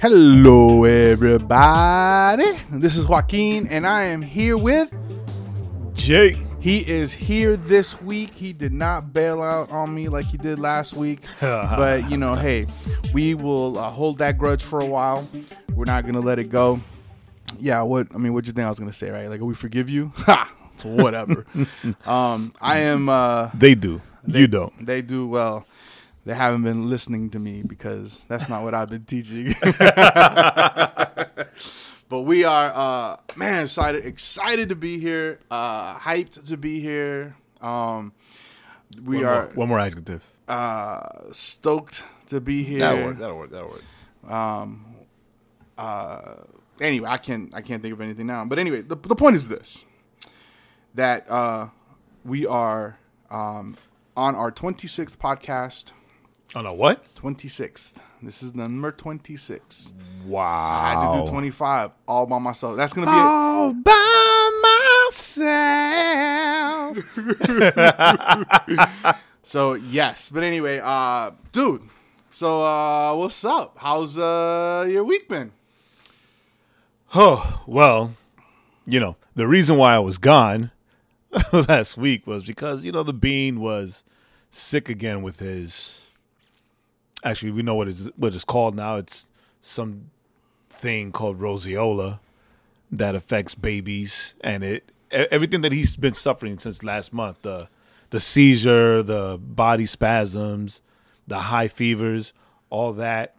Hello, everybody. This is Joaquin, and I am here with Jake. He is here this week. He did not bail out on me like he did last week. but, you know, hey, we will uh, hold that grudge for a while. We're not going to let it go. Yeah, what, I mean, what you think I was going to say, right? Like, we forgive you? Ha! Whatever. um, I am, uh, They do. they, you don't. They do well. They haven't been listening to me because that's not what I've been teaching. but we are, uh, man, excited, excited to be here, uh, hyped to be here. Um, we One are more, one more adjective. uh, stoked to be here. That'll work. That'll work. That'll work. anyway, I can't I can't think of anything now. But anyway, the the point is this: that uh, we are um, on our 26th podcast. On a what? 26th. This is number 26. Wow. I had to do 25 all by myself. That's gonna be All by myself. So yes, but anyway, uh, dude. So uh, what's up? How's uh your week been? oh well, you know the reason why I was gone last week was because you know the bean was sick again with his. Actually, we know what it's what it's called now. It's some thing called roseola that affects babies, and it everything that he's been suffering since last month the the seizure, the body spasms, the high fevers, all that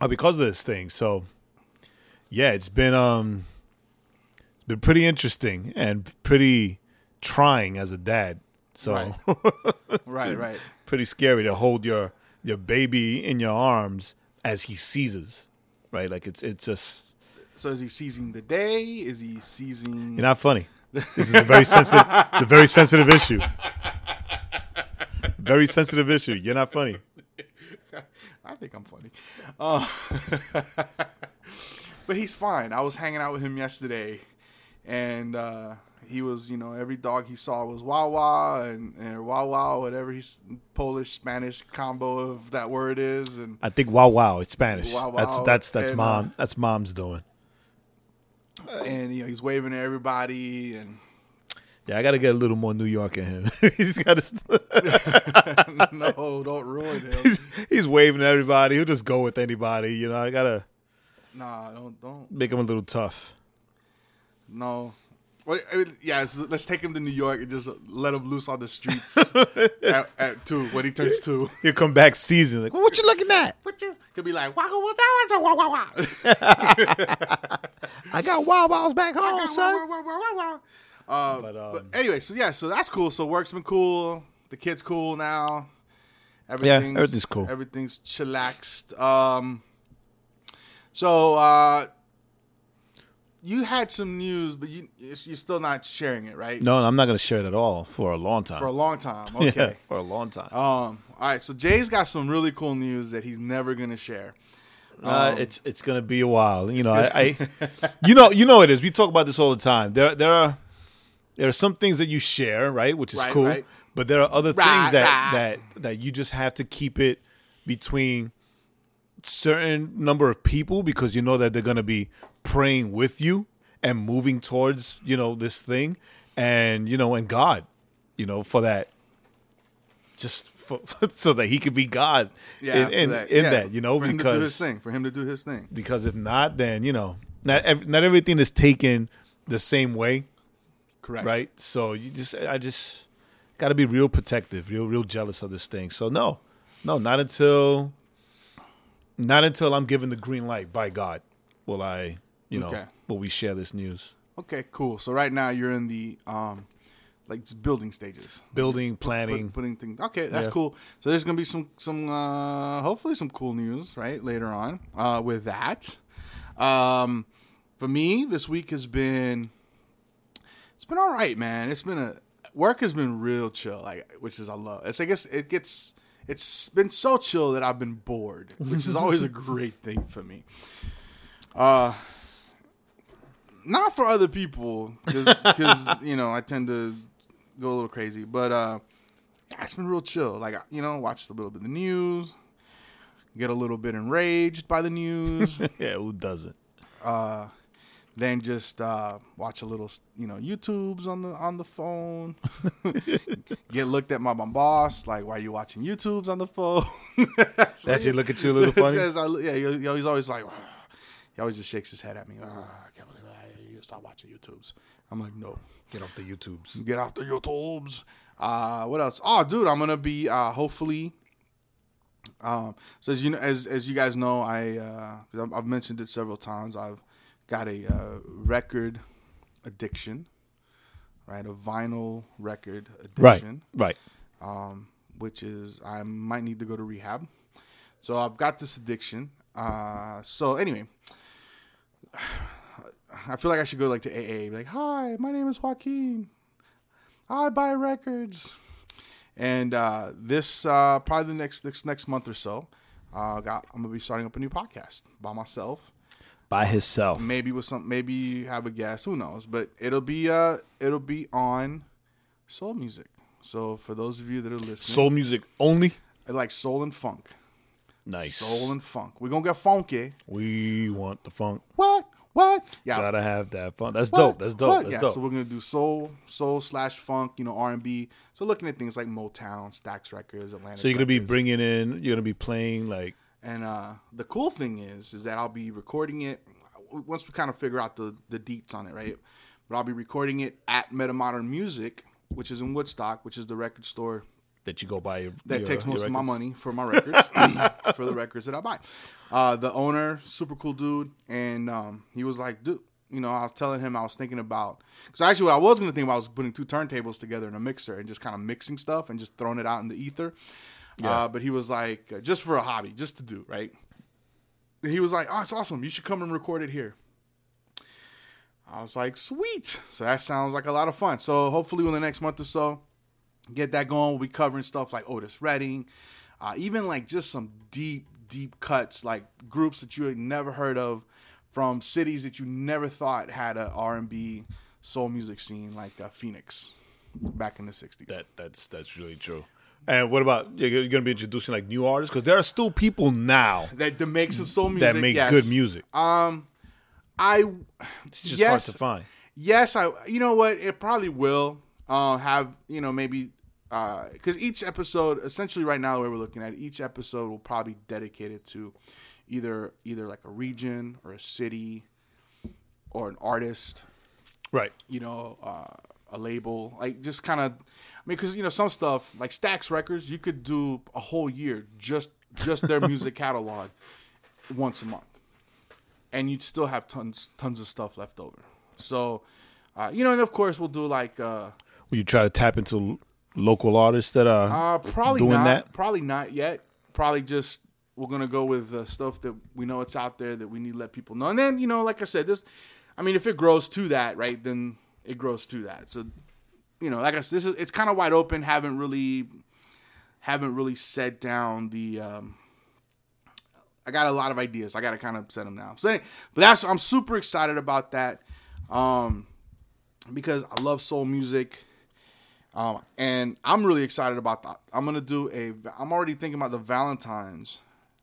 are because of this thing. So, yeah, it's been um, it's been pretty interesting and pretty trying as a dad. So, Right. Right, right. pretty scary to hold your your baby in your arms as he seizes, right? Like it's it's just So is he seizing the day? Is he seizing? you're not funny. This is a very sensitive, a very sensitive issue. Very sensitive issue. You're not funny. I think I'm funny. Uh, but he's fine. I was hanging out with him yesterday, and uh, he was, you know, every dog he saw was Wawa and, and Wawa, whatever he's Polish Spanish combo of that word is, and I think wow wow. It's Spanish. Wow, That's wow. that's that's And, mom. uh, That's mom's doing. and you know he's waving at everybody, and Yeah, I got to get a little more New York in him. he's got to. no, don't ruin him. He's, he's waving at everybody. He'll just go with anybody. You know, I gotta Nah, don't don't make him a little tough. no. Well, I mean, yeah, so let's take him to New York and just let him loose on the streets at, at two when he turns two. He'll come back seasoned. Like, well, what you looking at? What you? He'll be like, wah, wah, that was a wah, wah, wah. I got wild balls back home, Wah, son. wah, wah, wah, wah, wah. Uh, But, but, um, anyway, so yeah, so that's cool. So work's been cool. The kid's cool now. Yeah, everything's cool. Everything's chillaxed. Um, so uh, you had some news, but you you're still not sharing it, right? No, I'm not gonna share it at all for a long time. For a long time. Yeah, Okay. for a long time. Um. All right. So Jae's got some really cool news that he's never gonna share. Uh, it's it's gonna be a while. You know, I, I you know, you know it is. We talk about this all the time. There there are there are some things that you share, right, which is Right, cool. right. But there are other Right, things that that that you just have to keep it between certain number of people because you know that they're gonna be praying with you and moving towards you know this thing, and you know, and God, you know, for that, just for, so that He could be God Yeah. in in, that. in Yeah, that, you know, for him because to do his thing. For him to do his thing. because if not, then you know, not not everything is taken the same way, Correct. right? So you just, I just got to be real protective, real, real jealous of this thing. So no, no, not until, not until I'm given the green light by God will I, you know, Okay. will we share this news. Okay. Cool. So right now you're in the um like building stages. Building, Put- planning. putting things. Okay, that's Yeah. cool. So there's gonna be some some uh, hopefully some cool news right later on uh, with that. Um, for me, this week has been it's been all right, man. It's been a work has been real chill, like which is I love. It's I guess it gets it's been so chill that I've been bored, which is always a great thing for me. Uh, not for other people, because you know I tend to go a little crazy, but uh, yeah, it's been real chill. Like you know, watched a little bit of the news, get a little bit enraged by the news. yeah, who doesn't? uh, then just uh, watch a little, you know, YouTube's on the on the phone. Get looked at by my boss, like, why are you watching YouTube's on the phone? That's you look at you a little funny. Says, I, yeah, you he's always like, he always just shakes his head at me. Oh, I can't believe I, you stop watching YouTube's. I'm like, no, Get off the YouTubes. get off the YouTubes. Uh, what else? Oh, dude, I'm gonna be uh, hopefully. Um, so as you know, as as you guys know, I uh, 'cause I've, I've mentioned it several times. I've got a uh, record addiction, right? A vinyl record Right, addiction, right. um, which is I might need to go to rehab. So I've got this addiction. Uh, so anyway, I feel like I should go like to AA, be like, "Hi, my name is Joaquin. I buy records." And uh, this uh, probably the next next next month or so, uh, got I'm gonna be starting up a new podcast by myself. By himself. Maybe with some, maybe have a guest. Who knows? But it'll be uh, it'll be on soul music. So for those of you that are listening, Soul music only. I like soul and funk. Nice. Soul and funk. We're gonna get funky. We want the funk. What? What? Yeah. Gotta have that fun. That's What? dope. That's dope. What? That's yeah, dope. So we're gonna do soul, soul slash funk, you know, R and B. So looking at things like Motown, Stax Records, Atlantic. So you're gonna be Records. bringing in. You're gonna be playing like And uh, the cool thing is, is that I'll be recording it once we kind of figure out the the deets on it, right? But I'll be recording it at Metamodern Music, which is in Woodstock, which is the record store that you go buy. Your, that your- takes most of my money for my records for the records that I buy. Uh, the owner, super cool dude, and um, he was like, dude, you know, I was telling him I was thinking about because actually what I was going to think about was putting two turntables together in a mixer and just kind of mixing stuff and just throwing it out in the ether. Uh, but he was like, uh, just for a hobby, just to do right. He was like, oh, it's awesome. You should come and record it here. I was like, sweet. So that sounds like a lot of fun. So hopefully, within the next month or so, get that going. We'll be covering stuff like Otis Redding, uh, even like just some deep, deep cuts, like groups that you had never heard of from cities that you never thought had a R&B soul music scene, like uh, Phoenix back in the '60s. That that's that's really true. And what about you're you're gonna be introducing like new artists because there are still people now that, that makes some soul music that make yes. good music. Um, I It's just yes, hard to find. Yes, I. You know what? It probably will uh, have. You know, maybe because each episode, essentially, right now, where we're looking at each episode will probably be dedicated to either either like a region or a city or an artist. Right. You know, uh, a label, like just kind of. I mean, because you know some stuff like Stax Records, you could do a whole year just just their music catalog once a month, and you'd still have tons tons of stuff left over. So, uh, you know, and of course we'll do like uh, Will you try to tap into local artists that are uh probably doing not, that? probably not yet. Probably just we're gonna go with uh, stuff that we know it's out there that we need to let people know. And then you know, like I said, this, I mean, if it grows to that, right, then it grows to that. So, you know, like I said, this is it's kind of wide open. Haven't really, haven't really set down the. um I got a lot of ideas. I got to kind of set them now. So, anyway, but that's I'm super excited about that, um, because I love soul music. Um, and I'm really excited about that. I'm gonna do a. I'm already thinking about the Valentine's.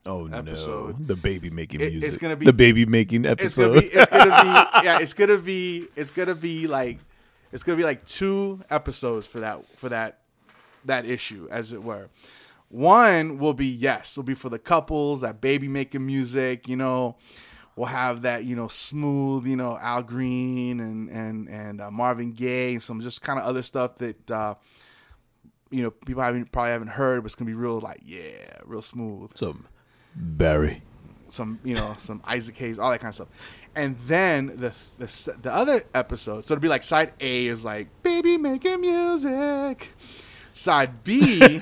Oh episode. no, the baby making It- it's gonna be- the baby making It's episode. gonna be. It's gonna be. yeah. It's gonna be. It's gonna be like. It's gonna be like two episodes for that. For that. That issue, as it were. One will be yes, it'll be for the couples that baby making music. You know, we'll have that you know smooth you know Al Green and and and uh, Marvin Gaye and some just kind of other stuff that uh, you know people haven't probably haven't heard, but it's gonna be real like yeah, real smooth. Some Barry. some you know some Isaac Hayes, all that kind of stuff. And then the the the other episode, so it'll be like side A is like baby making music, side B,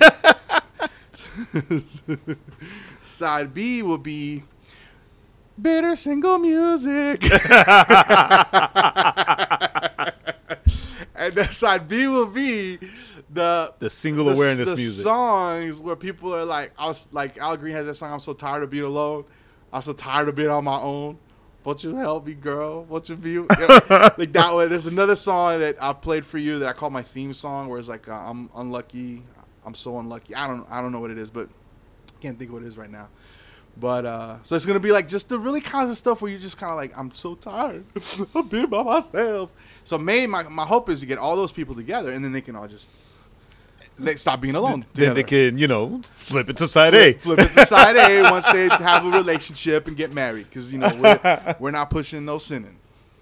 side B will be bitter single music. and then side B will be the The single the, awareness the music. songs where people are like, I was like Al Green has that song. I'm so tired of being alone. I'm so tired of being on my own. Won't you help me, girl? Won't you be like that way? There's another song that I played for you that I call my theme song, where it's like uh, I'm unlucky, I'm so unlucky. I don't I don't know what it is, but can't think of what it is right now. But uh so it's gonna be like just the really kinds of stuff where you're just kind of like I'm so tired of being by myself. So maybe my my hope is to get all those people together, and then they can all just they stop being alone. Then they can, you know, flip it to side A. flip it to side A once they have a relationship and get married, because you know we're, we're not pushing no sinning.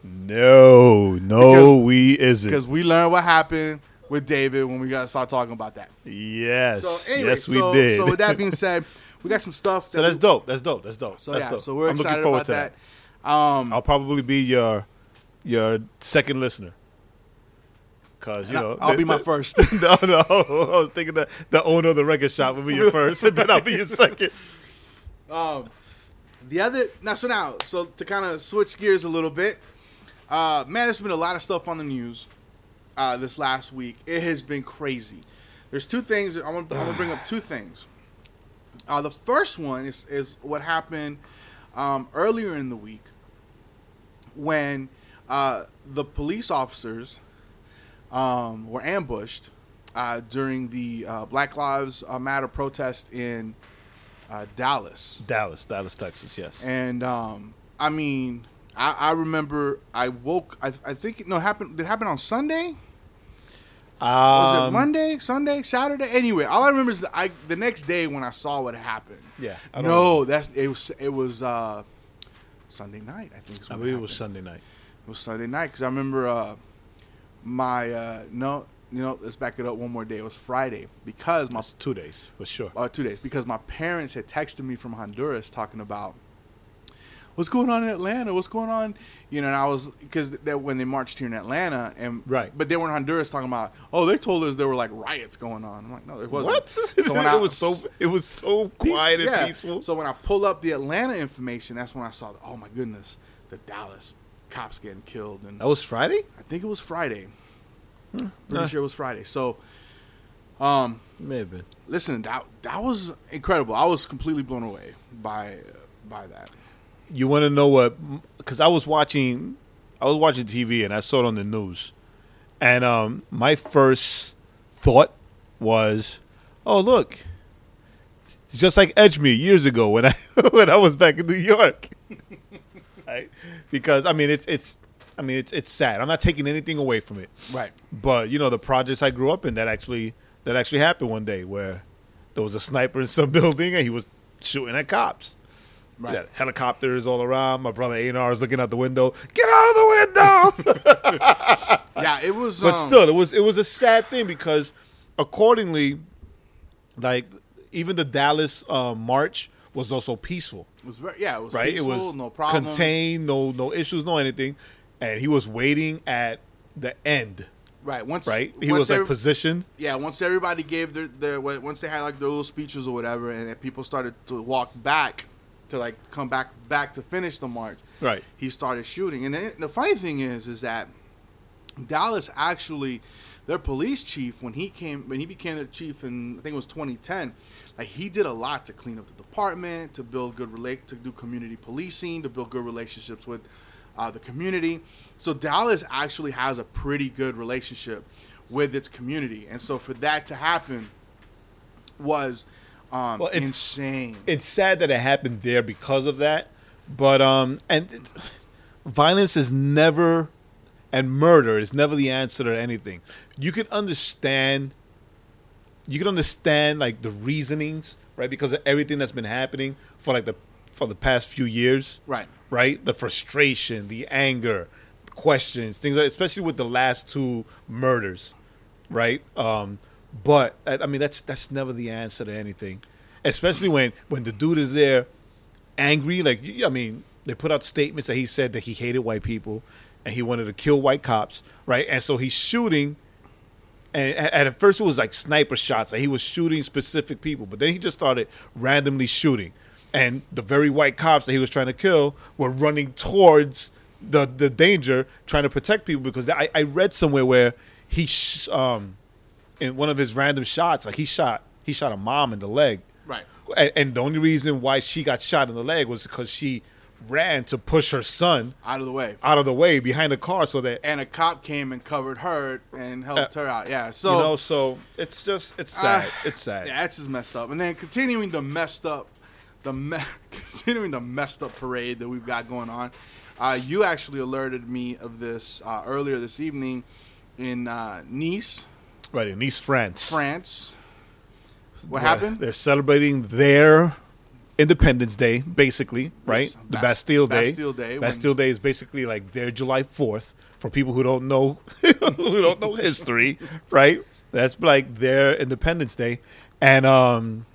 No, no, Because- we isn't. Because we learned what happened with David when we got to start talking about that. Yes, So anyway, yes, we so, did. so with that being said, we got some stuff. So that's we- dope. That's dope. That's dope. So that's yeah, dope. so we're I'm excited looking forward about to that. Um, I'll probably be your your second listener. Cause you know I'll, I'll the- be my the- first. no, no. I was thinking that the owner of the record shop will be your first, and then I'll be your second. Um, the other now, so now, so to kind of switch gears a little bit, uh, man, there's been a lot of stuff on the news uh, this last week. It has been crazy. There's two things. I'm gonna, I'm gonna bring up two things. Uh, the first one is is what happened um, earlier in the week when uh, the police officers um, were ambushed uh, during the uh, Black Lives uh, Matter protest in uh, Dallas. Dallas, Dallas, Texas. Yes. And um, I mean, I, I remember I woke. I, I think no it happened. Did it happen on Sunday? Was it Um, Monday, Sunday, Saturday? Anyway, all I remember is I the next day when I saw what happened. Yeah. No, that's it was it was uh, Sunday night. I think. I believe it was. Sunday night. It was Sunday night because I remember uh, my uh, no, you know, let's back it up one more day. It was Friday because my It's two days, for sure. uh, two days because my parents had texted me from Honduras talking about what's going on in Atlanta, what's going on, you know, and I was because that when they marched here in Atlanta and Right. but they were in Honduras talking about oh they told us there were like riots going on. I'm like no there wasn't. What? So when I- it was so it was so quiet and yeah. peaceful. So when I pull up the Atlanta information, that's when I saw oh my goodness the Dallas cops getting killed and that was Friday. I think it was Friday. Pretty Nah. sure it was Friday. So. Um, may have been. listen, that that was incredible. I was completely blown away by by that. You want to know what? Because I was watching, I was watching TV and I saw it on the news, and um, my first thought was, "Oh, look, it's just like Edgemere years ago when I when I was back in New York." right? Because I mean, it's it's, I mean, it's it's sad. I'm not taking anything away from it, Right. but you know, the projects I grew up in that actually that actually happened one day where there was a sniper in some building and he was shooting at cops. Right. We got helicopters all around. My brother Anar is looking out the window. Get out of the window! Yeah, it was. but um, still, it was it was a sad thing because, accordingly, like even the Dallas uh, march was also peaceful, it was very, yeah, it was right? peaceful, it was no problem. contained, no no issues, no anything, and he was waiting at the end, Right. Once right? He once was like every- positioned. yeah. Once everybody gave their their once they had like their little speeches or whatever, and then people started to walk back to like come back back to finish the march. Right. He started shooting, and then the funny thing is, is that Dallas actually, their police chief when he came when he became their chief in I think it was 2010, like he did a lot to clean up the department, to build good relate, to do community policing, to build good relationships with uh, the community. So Dallas actually has a pretty good relationship with its community, and so for that to happen was um, Well, it's- insane. it's sad that it happened there because of that. But um, and it- violence is never, and murder is never the answer to anything. You can understand. You can understand like the reasonings, right? Because of everything that's been happening for like the for the past few years, right. right? The frustration, the anger, questions, things like, especially with the last two murders, right? Um, but I mean, that's that's never the answer to anything, especially when when the dude is there angry. Like I mean, they put out statements that he said that he hated white people and he wanted to kill white cops, right? And so he's shooting. And at first it was like sniper shots, like he was shooting specific people, but then he just started randomly shooting, and the very white cops that he was trying to kill were running towards the the danger, trying to protect people. Because I, I read somewhere where he sh- um in one of his random shots, like he shot he shot a mom in the leg, Right. and, and the only reason why she got shot in the leg was because she ran to push her son Out of the way. out of the way behind the car so that And a cop came and covered her and helped her out. Yeah. So you know so it's just it's sad Uh, it's sad Yeah, that's just messed up. And then continuing the messed up, the me- continuing the messed up parade that we've got going on. Uh, you actually alerted me of this uh, earlier this evening in uh, Nice, right in East France France. What happened? they're celebrating their Independence Day basically right the Bas- Bastille Day Bastille Day, Bastille Day is basically like their July 4th for people who don't know who don't know history right that's like their Independence Day and um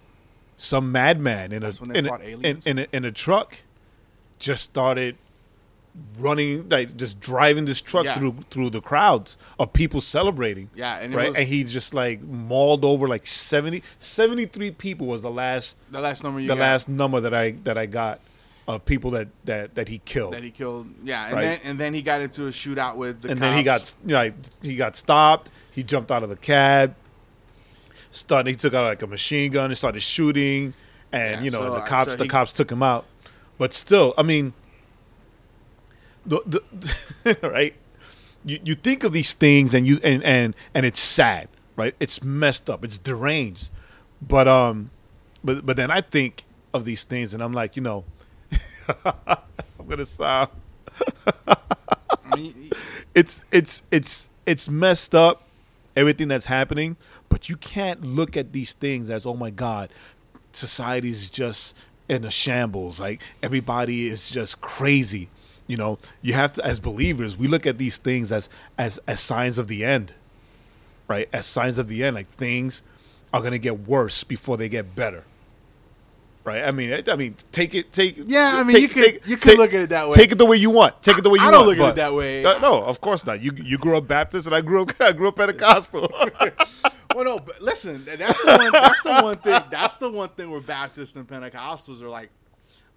some madman in a in, in, aliens? in, a, in a truck just started running like just driving this truck Yeah. through through the crowds of people celebrating Yeah, and right was- and he just like mauled over like 70 73 people was the last The last number you the got last number that i that i got of people that that that he killed that he killed. Yeah, and Right. then and then he got into a shootout with the and cops. then he got you know, like, he got stopped he jumped out of the cab started he took out like a machine gun and started shooting and Yeah, you know so, the cops so the cops took him out but still i mean the, the right? You, you think of these things and you and, and and it's sad right? It's messed up. It's deranged. But um but but then i think of these things and i'm like you know i'm gonna sound it's it's it's it's messed up everything that's happening but you can't look at these things as oh my god society's just in a shambles. Like everybody is just crazy you know you have to as believers we look at these things as as as signs of the end right as signs of the end like things are going to get worse before they get better right i mean i I mean take it take Yeah, I mean, take- you could- take- you could take- look at it that way. take it the way you want take it the way you I want don't look at it that way. Uh, no of course not you you grew up baptist and i grew up i grew up pentecostal well, no, but listen, that's the one. That's the one thing. That's the one thing where Baptists and Pentecostals are like,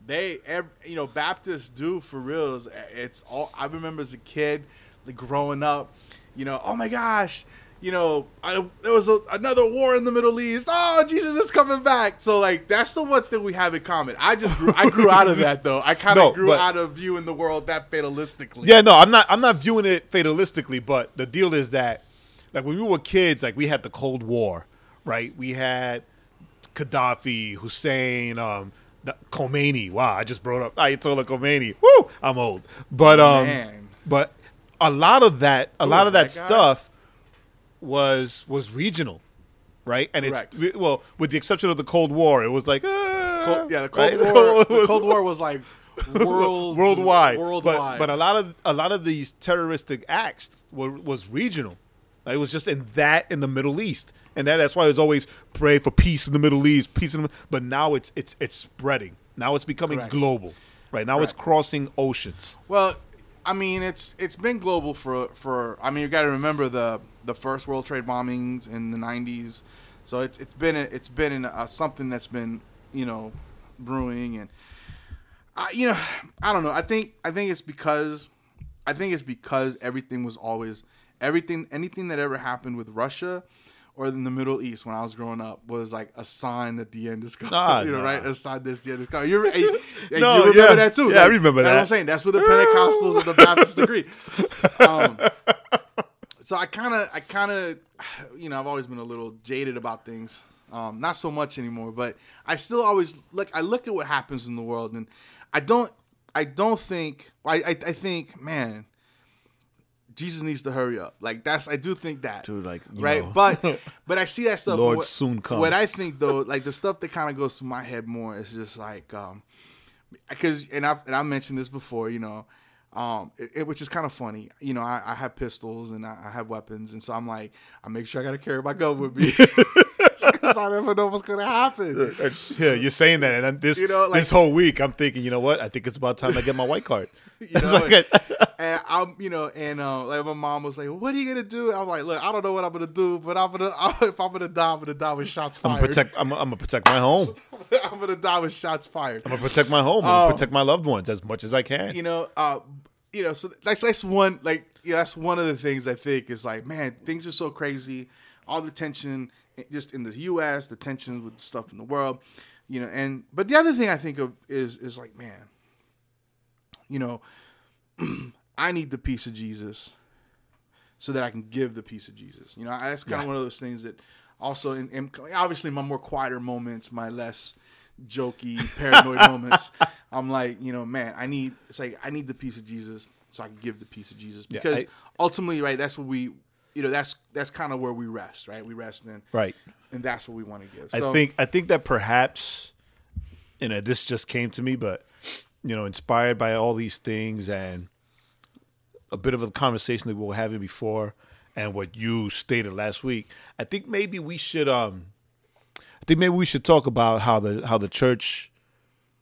they, ev you know, Baptists do for reals. It's all. I remember as a kid, like growing up, you know, oh my gosh, you know, I, there was a, another war in the Middle East. Oh, Jesus is coming back. So like, that's the one thing we have in common. I just grew, I grew out of that though. I kind of No, grew but- out of viewing the world that fatalistically. Yeah, no, I'm not. I'm not viewing it fatalistically, but the deal is that, like when we were kids, like we had the Cold War, right? We had Gaddafi, Hussein, um, Khomeini. Wow, I just brought up Ayatollah Khomeini. Woo, I'm old, but um, Man. but a lot of that, a Who lot of that, that stuff was was regional. Right, and Correct. it's well, with the exception of the Cold War, it was like ah, Cold- yeah, the Cold right? War. The was- Cold War was like world worldwide. Worldwide. But, but a lot of a lot of these terroristic acts were was regional. Like, it was just in that in the Middle East, and that, that's why it's always pray for peace in the Middle East, peace in. The, but now it's it's it's spreading. Now it's becoming Correct. global. Right now it's crossing oceans. Well, I mean, it's it's been global for for. I mean, you got to remember the the first World Trade bombings in the '90s. So it's it's been a, it's been in a, something that's been you know brewing and I you know I don't know. I think I think it's because I think it's because everything was always everything anything that ever happened with Russia. Or in the Middle East, when I was growing up, was like a sign that the end is coming. Nah, you know, nah. right? A sign that the end is coming. You're, you, you No, remember yeah. that too. Yeah, I remember what that. I'm saying. That's where the Pentecostals and the Baptists agree. Um, so I kind of, I kind of, you know, I've always been a little jaded about things. Um, not so much anymore, but I still always look. I look at what happens in the world, and I don't, I don't think. I, I, I think, man, Jesus needs to hurry up. Like that's, I do think that, Dude, like, you right? know. But, but I see that stuff. Lord what, soon come. What I think though, like the stuff that kind of goes through my head more is just like, um, because and I and I mentioned this before, you know, um, it, it- which is kind of funny. You know, I, I have pistols and I, I have weapons, and so I'm like, I make sure I got to carry my gun with me. because I never know what's gonna happen. Yeah, you're saying that, and this You know, like- this whole week, I'm thinking, you know what? I think it's about time I get my white card. You know, like a- and I'm, you know, and uh, like my mom was like, "What are you gonna do?" I'm like, "Look, I don't know what I'm gonna do, but I'm gonna if I'm gonna die, I'm gonna die with shots fired. I'm gonna protect. I'm, I'm gonna protect my home. I'm gonna die with shots fired." I'm gonna protect my home. I'm gonna protect my loved ones as much as I can. you know, uh, you know, so that's that's one like you know, that's one of the things I think is like, man, things are so crazy, all the tension just in the U.S., the tensions with stuff in the world, you know, and but the other thing I think of is is like, man, you know, I need the peace of Jesus so that I can give the peace of Jesus. You know, that's kind of one of those things that also in, in obviously my more quieter moments, my less jokey, paranoid moments, I'm like, you know, man, I need it's like I need the peace of Jesus so I can give the peace of Jesus Yeah, because I- ultimately, right, that's what we, you know, that's that's kind of where we rest, right? We rest in, Right. and that's what we want to give. I think I think that perhaps, you know, this just came to me, but you know, inspired by all these things and a bit of a conversation that we were having before, and what you stated last week, I think maybe we should um, I think maybe we should talk about how the how the church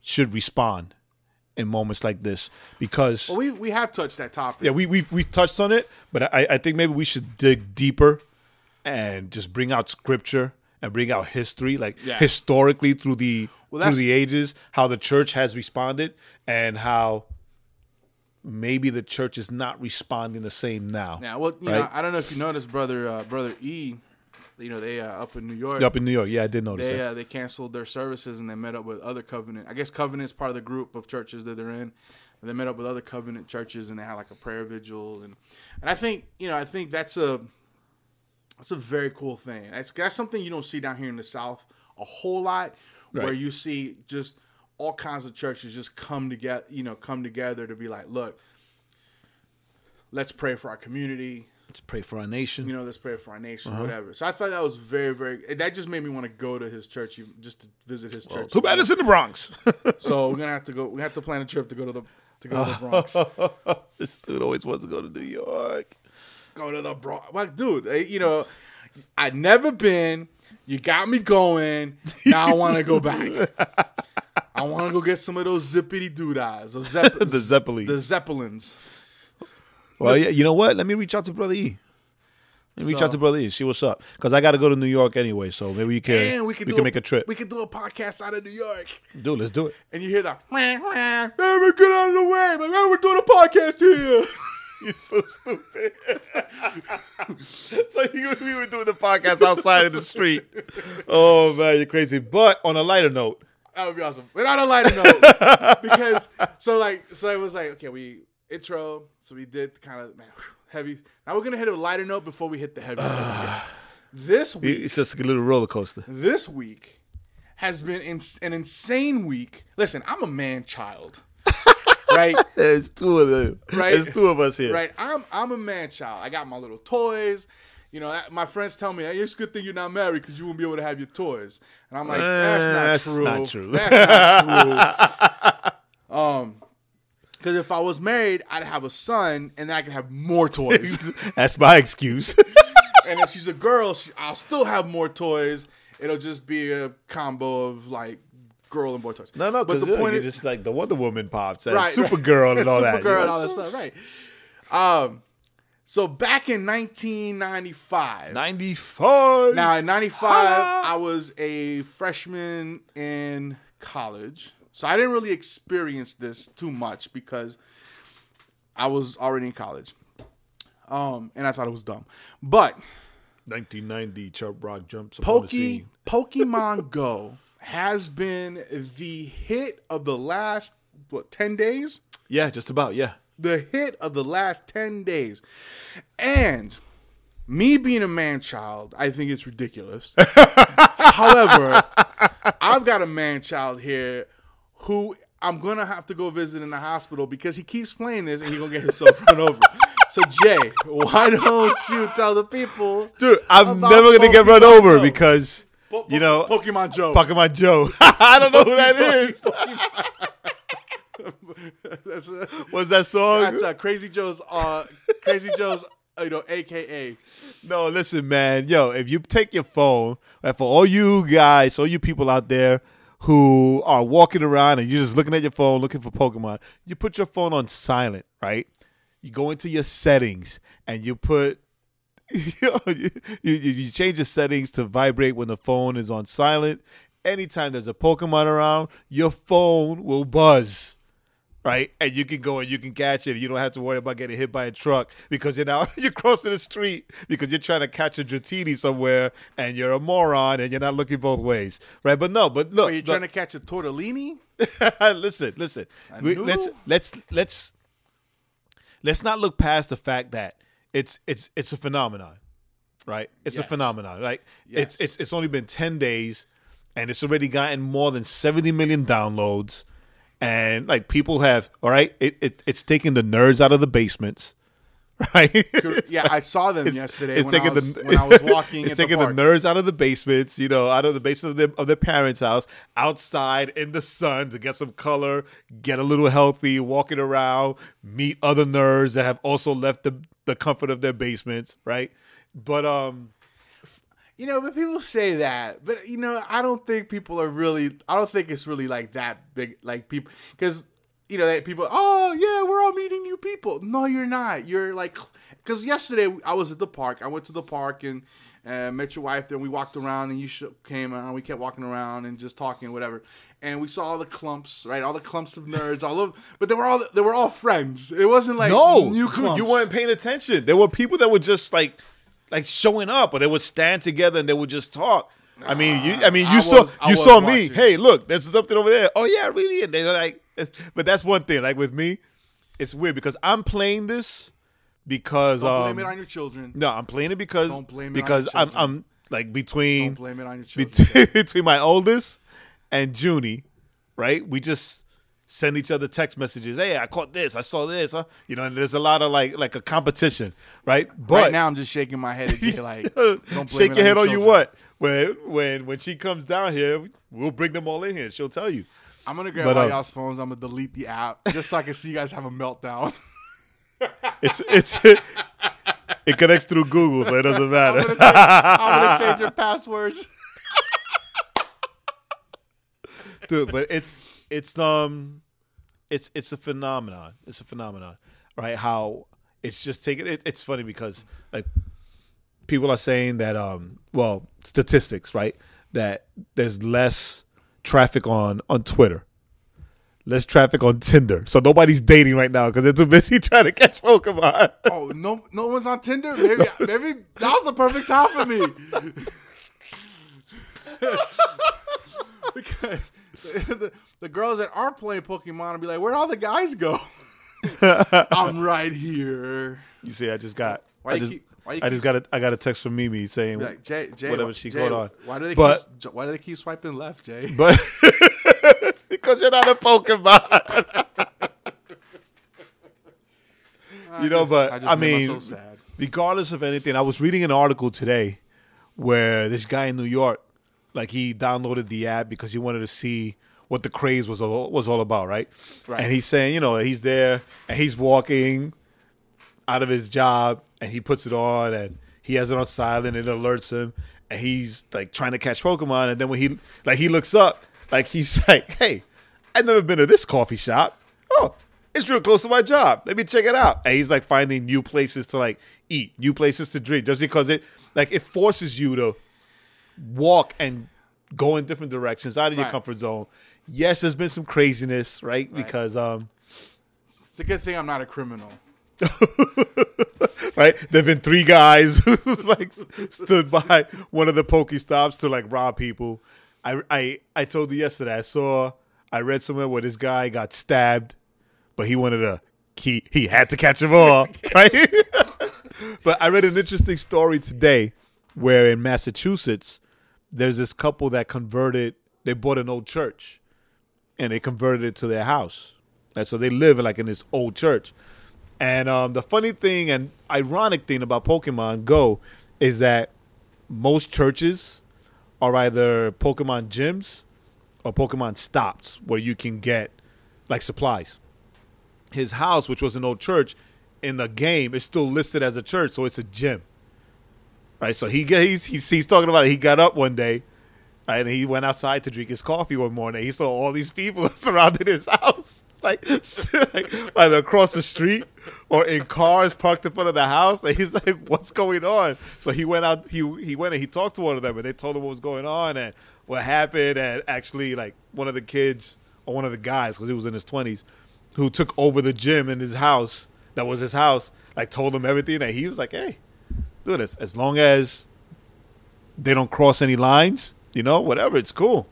should respond in moments like this because well, we we have touched that topic. yeah, we we we touched on it, but I I think maybe we should dig deeper and just bring out scripture and bring out history, like Yeah. historically through the Well, through the ages, how the church has responded and how maybe the church is not responding the same now. Now, well, you know, I don't know if you noticed, brother, uh, brother E. You know, they uh, up in New York. Up in New York, yeah, I did notice they that. uh, they canceled their services and they met up with other covenant. I guess covenant is part of the group of churches that they're in. And they met up with other covenant churches and they had like a prayer vigil and and I think you know I think that's a that's a very cool thing. That's that's something you don't see down here in the South a whole lot, where you see just all kinds of churches just come together. You know, come together to be like, look, let's pray for our community Let's pray for our nation. you know, let's pray for our nation, Uh-huh. whatever. So I thought that was very, very. That just made me want to go to his church, just to visit his church. Too bad it's in the Bronx. So we're gonna have to go. We have to plan a trip to go to the to go to the Bronx. this dude always wants to go to New York. go to the Bronx, like, dude. eh, You know, I've never been. You got me going. Now I want to go back. I want to go get some of those zippity those Zepp- The Zeppelins. the Zeppelins. Well, yeah, you know what? Let me reach out to Brother E. Let me reach out to Brother E. See what's up. Because I got to go to New York anyway, so maybe you can And we we can, do make a trip. We can do a podcast out of New York. Dude, let's do it. and you hear that, "Wah, wah, hey, man, get out of the way, like, hey, we're doing a podcast here. You're so stupid. so you, we were doing the podcast outside in the street. Oh man, you're crazy. But on a lighter note, That would be awesome. But on a lighter note, because so like so it was like okay, we intro, so we did kind of man heavy. Now we're gonna hit a lighter note before we hit the heavy. this week, it's just a little roller coaster. this week has been in, an insane week. Listen, I'm a man child, right? There's two of them. Right. There's two of us here. Right. I'm I'm a man child. I got my little toys. You know, my friends tell me, hey, it's a good thing you're not married because you won't be able to have your toys. And I'm like, that's not Eh, that's true. not true. That's not true. um, because if I was married, I'd have a son, and then I could have more toys. That's my excuse. and if she's a girl, she, I'll still have more toys. It'll just be a combo of like girl and boy toys. no, no, but the point is, just like the Wonder Woman pops and Right, right. Supergirl and all that. Supergirl you and all that stuff, right? Um, so back in 1995. 95. Now in '95, Holla! I was a freshman in college, so I didn't really experience this too much because I was already in college, um, and I thought it was dumb. But 1990, Chubb Rock jumps Poke. Pokemon Go has been the hit of the last what ten days. Yeah, just about. Yeah. the hit of the last 10 days. And me being a man child, I think it's ridiculous. However, I've got a man child here who I'm to have to go visit in the hospital because he keeps playing this and he's going to get himself run over. So, Jae, why don't you tell the people? Dude, I'm never gonna get run over Joe. because Po- you know Pokemon Joe. Pokemon Joe. I don't know who that is. That's, uh, What's that song? that's uh, Crazy Joe's uh, Crazy Joe's you know, AKA. No, listen, man. Yo, if you take your phone, right, for all you guys, all you people out there who are walking around and you're just looking at your phone looking for Pokemon, you put your phone on silent, right? You go into your settings and you put you, know, you, you change your settings to vibrate when the phone is on silent. Anytime there's a Pokemon around, your phone will buzz right? And you can go and you can catch it. You don't have to worry about getting hit by a truck because you're now you're crossing the street because you're trying to catch a Dratini somewhere and you're a moron and you're not looking both ways, right? But no, but look, Are you look. trying to catch a tortellini? listen, listen. We, let's let's let's let's not look past the fact that it's it's it's a phenomenon, right? It's a Yes. phenomenon, right? It's Yes. it's it's only been ten days, and it's already gotten more than seventy million downloads, and like people have all right. It, it it's taking the nerds out of the basements. Right? yeah, I saw them It's- yesterday it's when, I taking was, the- when I was walking. it's taking the, the, nerds out of the basements, you know, out of the basement of their, of their parents' house, outside in the sun to get some color, get a little healthy, walking around, meet other nerds that have also left the the comfort of their basements, right? But um, You know, but people say that, but you know, I don't think people are really. I don't think it's really like that big. Like people, because you know, that people. Oh yeah, we're all meeting new people. No, you're not. You're like, because yesterday I was at the park. I went to the park and uh, met your wife there. and We walked around, and you sh- came around. We kept walking around and just talking, whatever. And we saw all the clumps, right? All the clumps of nerds, all of. But they were all they were all friends. It wasn't like no, new clumps. you weren't paying attention. There were people that were just like like showing up, or they would stand together and they would just talk. I mean, you. I mean, you I saw was- you saw me. Hey, look, there's something over there. Oh yeah, really? And they're like, but that's one thing. Like with me, it's weird because I'm playing this because Don't um, blame it on your children. no, I'm playing it because Don't blame it on because I'm. I'm like between Don't blame it on your children. between, between my oldest and Junie, right? We just send each other text messages. Hey, I caught this. I saw this. Huh? You know, and there's a lot of like like a competition, right? But right now, I'm just shaking my head you, like, don't shake your head on you what? When when when she comes down here, we'll bring them all in here. She'll tell you. I'm gonna grab But, all um, y'all's phones. I'm gonna delete the app just so I can see you guys have a meltdown. It's it's it connects through Google, so it doesn't I'm matter. gonna, change, I'm gonna change your passwords. dude but it's it's um it's it's a phenomenon. It's a phenomenon right? How it's just taking it, it's funny because like people are saying that um well statistics right? That there's less traffic on on twitter. Less traffic on tinder. So nobody's dating right now because they're too busy trying to catch pokemon. Oh no, no one's on Tinder. Maybe, maybe that was the perfect time for me. because the, the girls that aren't playing Pokemon will be like, "Where'd all the guys go?" I'm right here. you see i just got Why i just keep- why i just got a i got a text from mimi saying like, Jae, Jae, Whatever she Jae, got on. Why do they But- keep, why do they keep swiping left, Jae? But because you're not a Pokemon. you know, but I I, mean, regardless of anything, I was reading an article today where this guy in New York, like he downloaded the app because he wanted to see what the craze was all, was all about, right? Right. And he's saying, you know, he's there and he's walking out of his job and he puts it on and he has it on silent and it alerts him and he's like trying to catch Pokemon and then when he like he looks up like he's like, Hey, I've never been to this coffee shop. Oh, it's real close to my job. Let me check it out. And he's like finding new places to like eat, new places to drink, just because it like it forces you to walk and go in different directions out of your comfort zone. Yes, there's been some craziness, right? Because um It's a good thing I'm not a criminal. right? There've been three guys who's like stood by one of the Pokestops to like rob people. I I I told you yesterday. I saw I read somewhere where this guy got stabbed, but he wanted to he he had to catch them all, right? but I read an interesting story today where in Massachusetts there's this couple that converted. They bought an old church, and they converted it to their house. And so they live like in this old church. And um, the funny thing and ironic thing about Pokemon Go is that most churches are either Pokemon gyms or Pokemon stops where you can get like supplies. His house, which was an old church, in the game is still listed as a church, so it's a gym. Right? So he he's he's, he's talking about it. He got up one day, right, and he went outside to drink his coffee one morning. He saw all these people surrounding his house, like, like either across the street or in cars parked in front of the house. And he's like, "What's going on?" So he went out. He he went and he talked to one of them, and they told him what was going on and what happened. And actually, like one of the kids or one of the guys, because he was in his twenties, who took over the gym in his house. That was his house. Like told him everything, and he was like, "Hey, do this as long as they don't cross any lines, you know, whatever, it's cool."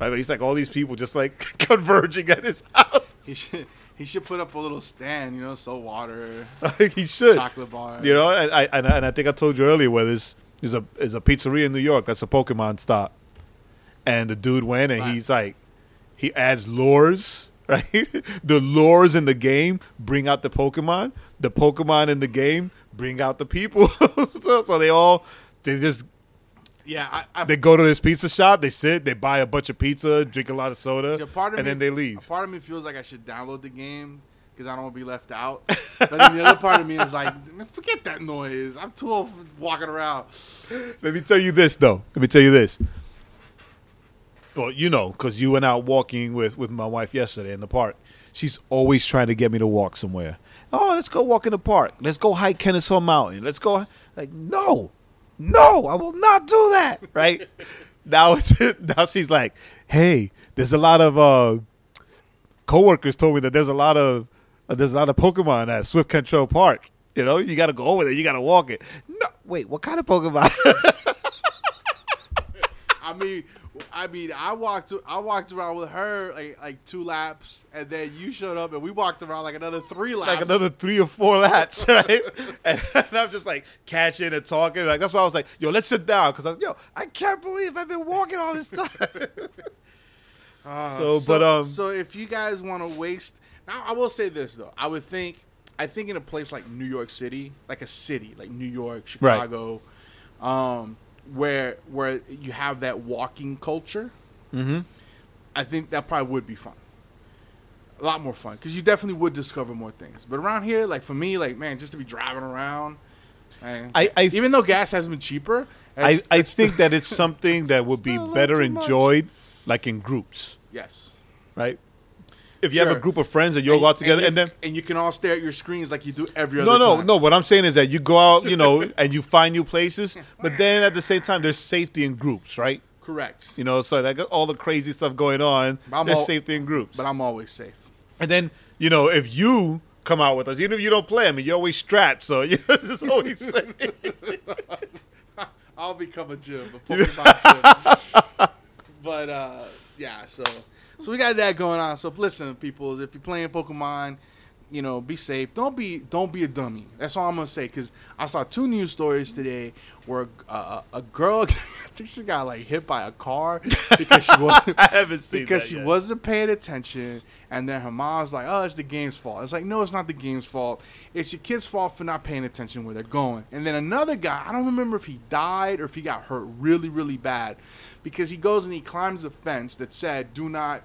Right? But he's like all these people just like converging at his house. He should he should put up a little stand, you know, so water, he should. chocolate bar. You know, and I, and I and I think I told you earlier where this is a is a pizzeria in New York that's a Pokemon stop, and the dude went and Right. he's like, he adds lures, right? the lures in the game bring out the Pokemon. The Pokemon in the game bring out the people. so, so they all they just Yeah, I, I they go to this pizza shop. They sit, they buy a bunch of pizza, drink a lot of soda, of and me, then they A leave. part of me feels like I should download the game because I don't want to be left out. but then the other part of me is like, forget that noise. I'm too old for walking around. Let me tell you this, though. Let me tell you this. Well, you know, because you went out walking with, with my wife yesterday in the park. She's always trying to get me to walk somewhere. Oh, let's go walk in the park. Let's go hike Kennesaw Mountain. Let's go. Like, no, no, I will not do that. Right now, it's now she's like, hey, there's a lot of uh, coworkers told me that there's a lot of uh, there's a lot of Pokemon at Swift-Cantrell Park. You know, you got to go over there. You got to walk it. No, wait, what kind of Pokemon? I mean, I mean, I walked, I walked around with her like like two laps, and then you showed up, and we walked around like another three laps. like another three or four laps, right? and, I'm just like catching and talking. Like that's why I was like, "Yo, let's sit down," because I was, "Yo, I can't believe I've been walking all this time." Uh, So, but, um, so if you guys want to waste, now I will say this though, I would think, I think in a place like New York City, like a city like New York, Right. Chicago, um, where where you have that walking culture, mm-hmm. I think that probably would be fun. A lot more fun because you definitely would discover more things. But around here, like for me, like man, just to be driving around, man, I- I- even though gas has been cheaper, I, I think that it's something that would be Still a little better too much. enjoyed, like in groups, yes. right? If you have a group of friends and you all go out together, you- and then and you can all stare at your screens like you do every other no, no, time. no. What I'm saying is that you go out, you know, and you find new places, but then at the same time, there's safety in groups, right? Correct. You know, so like all the crazy stuff going on, I'm there's all- safety in groups. But I'm always safe. And then, you know, if you come out with us, even if you don't play, I mean, you're always strapped, so you know, there's always I'll become a gym, a Pokemon gym. But uh, yeah, so so we got that going on. So listen, people, if you're playing Pokemon, you know, be safe. Don't be don't be a dummy. That's all I'm gonna say. Cause I saw two news stories today where uh, a girl, I think she got like hit by a car because she was I haven't seen because she yet. wasn't paying attention, and then her mom's like, "Oh, it's the game's fault." It's like, no, it's not the game's fault. It's your kid's fault for not paying attention where they're going. And then another guy, I don't remember if he died or if he got hurt really, really bad, because he goes and he climbs a fence that said, "Do not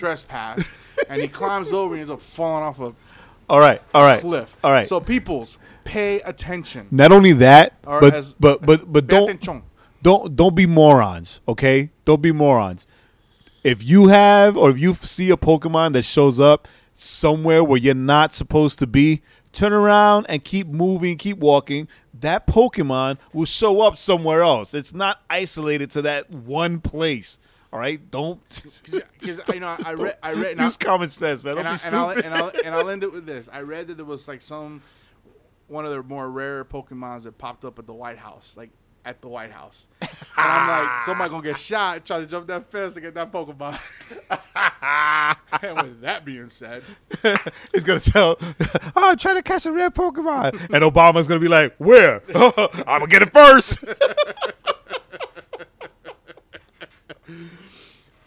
trespass," and he climbs over and ends up falling off a All right, all right, cliff. all right. So, peoples, pay attention. Not only that, Or but as- but but but don't attention. don't don't be morons, okay? Don't be morons. If you have or if you see a Pokemon that shows up somewhere where you're not supposed to be, turn around and keep moving, keep walking. That Pokemon will show up somewhere else. It's not isolated to that one place. All right, don't. Because you know, I, I read, I read, and I- Use common sense, man. Don't and, be I, and, I'll, stupid. and, I'll, and I'll end it with this. I read that there was like some one of the more rare Pokemons that popped up at the White House, like at the White House. And I'm like, somebody gonna get shot trying to jump that fence to get that Pokemon. and with that being said, He's gonna tell, "Oh, I'm trying to catch a rare Pokemon," and Obama's gonna be like, "Where? I'm gonna get it first.